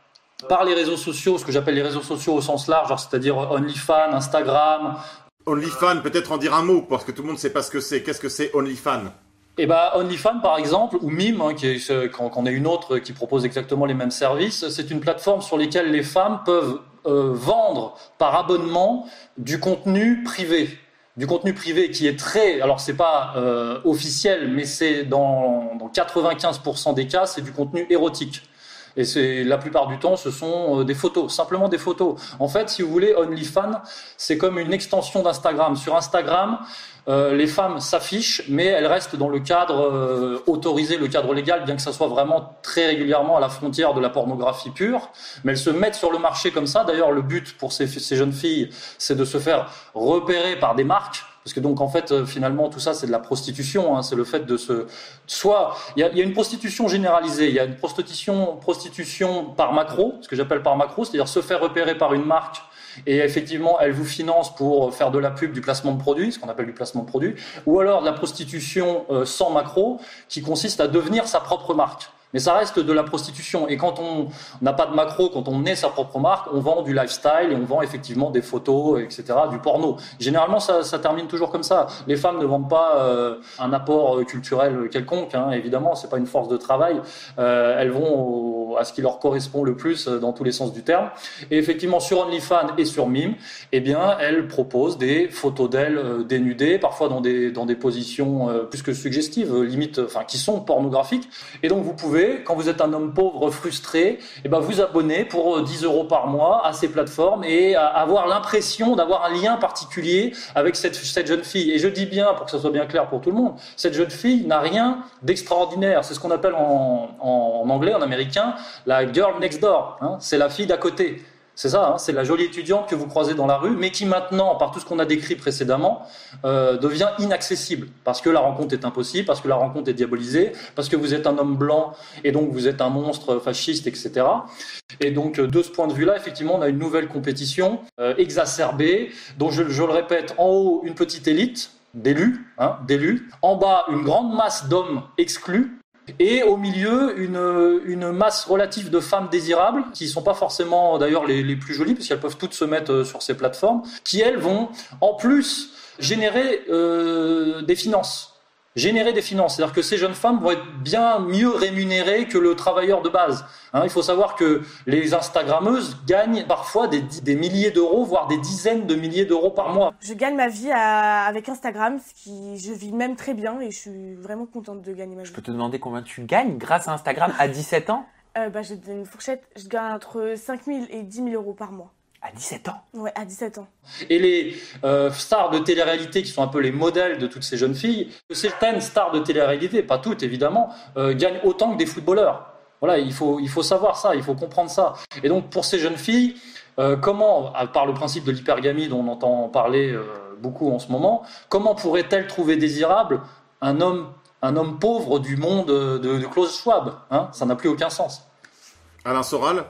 Speaker 18: par les réseaux sociaux, ce que j'appelle les réseaux sociaux au sens large, c'est-à-dire OnlyFans, Instagram.
Speaker 8: OnlyFans, peut-être en dire un mot, parce que tout le monde ne sait pas ce que c'est. Qu'est-ce que c'est OnlyFans?
Speaker 18: Et eh bah ben, OnlyFans par exemple ou Mime, hein, qui est, une autre qui propose exactement les mêmes services, c'est une plateforme sur laquelle les femmes peuvent euh, vendre par abonnement du contenu privé du contenu privé qui est très, alors c'est pas euh, officiel, mais c'est dans, dans 95% des cas, c'est du contenu érotique. Et c'est la plupart du temps, ce sont euh, des photos, simplement des photos. En fait, si vous voulez, OnlyFans, c'est comme une extension d'Instagram. Sur Instagram, euh, les femmes s'affichent, mais elles restent dans le cadre euh, autorisé, le cadre légal, bien que ça soit vraiment très régulièrement à la frontière de la pornographie pure. Mais elles se mettent sur le marché comme ça. D'ailleurs, le but pour ces, ces jeunes filles, c'est de se faire repérer par des marques. Parce que donc en fait euh, finalement tout ça c'est de la prostitution, hein, c'est le fait de se soit il y a, une prostitution généralisée, il y a une prostitution prostitution par macro, ce que j'appelle par macro, c'est-à-dire se faire repérer par une marque et effectivement, elle vous finance pour faire de la pub, du placement de produits, ce qu'on appelle du placement de produits, ou alors de la prostitution euh, sans macro, qui consiste à devenir sa propre marque. Mais ça reste de la prostitution. Et quand on n'a pas de macro, quand on est sa propre marque, on vend du lifestyle et on vend effectivement des photos, etc., du porno. Généralement, ça, termine toujours comme ça. Les femmes ne vendent pas euh, un apport culturel quelconque, hein, évidemment, c'est pas une force de travail. Euh, elles vont à ce qui leur correspond le plus dans tous les sens du terme. Et effectivement, sur OnlyFans et sur Mime, eh bien, elles proposent des photos d'elles dénudées, parfois dans des, dans des positions plus que suggestives, limite, enfin, qui sont pornographiques. Et donc, vous pouvez, quand vous êtes un homme pauvre, frustré, eh ben, vous abonner pour 10 euros par mois à ces plateformes et avoir l'impression d'avoir un lien particulier avec cette, jeune fille. Et je dis bien, pour que ça soit bien clair pour tout le monde, cette jeune fille n'a rien d'extraordinaire. C'est ce qu'on appelle en, en, anglais, en américain, la girl next door. Hein. C'est la fille d'à côté. C'est ça, hein, c'est la jolie étudiante que vous croisez dans la rue, mais qui maintenant, par tout ce qu'on a décrit précédemment, euh, devient inaccessible parce que la rencontre est impossible, parce que la rencontre est diabolisée, parce que vous êtes un homme blanc et donc vous êtes un monstre fasciste, etc. Et donc de ce point de vue-là, effectivement, on a une nouvelle compétition euh, exacerbée, dont je, je le répète, en haut une petite élite d'élus, hein, d'élus, en bas une grande masse d'hommes exclus et au milieu une, une masse relative de femmes désirables qui ne sont pas forcément d'ailleurs les, plus jolies parce qu'elles peuvent toutes se mettre euh, sur ces plateformes qui elles vont en plus générer euh, des finances générer des finances. C'est-à-dire que ces jeunes femmes vont être bien mieux rémunérées que le travailleur de base. Hein, il faut savoir que les Instagrammeuses gagnent parfois des, des milliers d'euros, voire des dizaines de milliers d'euros par mois.
Speaker 23: Je gagne ma vie avec Instagram, ce qui je vis même très bien et je suis vraiment contente de gagner ma vie.
Speaker 33: Je peux te demander combien tu gagnes grâce à Instagram à 17 ans?
Speaker 23: Euh, bah, J'ai une fourchette, je gagne entre 5 000 et 10 000 euros par mois.
Speaker 33: À 17 ans
Speaker 23: Ouais, à 17 ans.
Speaker 18: Et les euh, stars de télé-réalité qui sont un peu les modèles de toutes ces jeunes filles, certaines stars de télé-réalité, pas toutes évidemment, euh, gagnent autant que des footballeurs. Voilà, il faut, il faut savoir ça, il faut comprendre ça. Et donc pour ces jeunes filles, euh, comment, à part le principe de l'hypergamie dont on entend parler beaucoup en ce moment, comment pourraient-elles trouver désirable un homme, un homme pauvre du monde de, de Klaus Schwab hein? Ça n'a plus aucun sens.
Speaker 8: Alain Soral?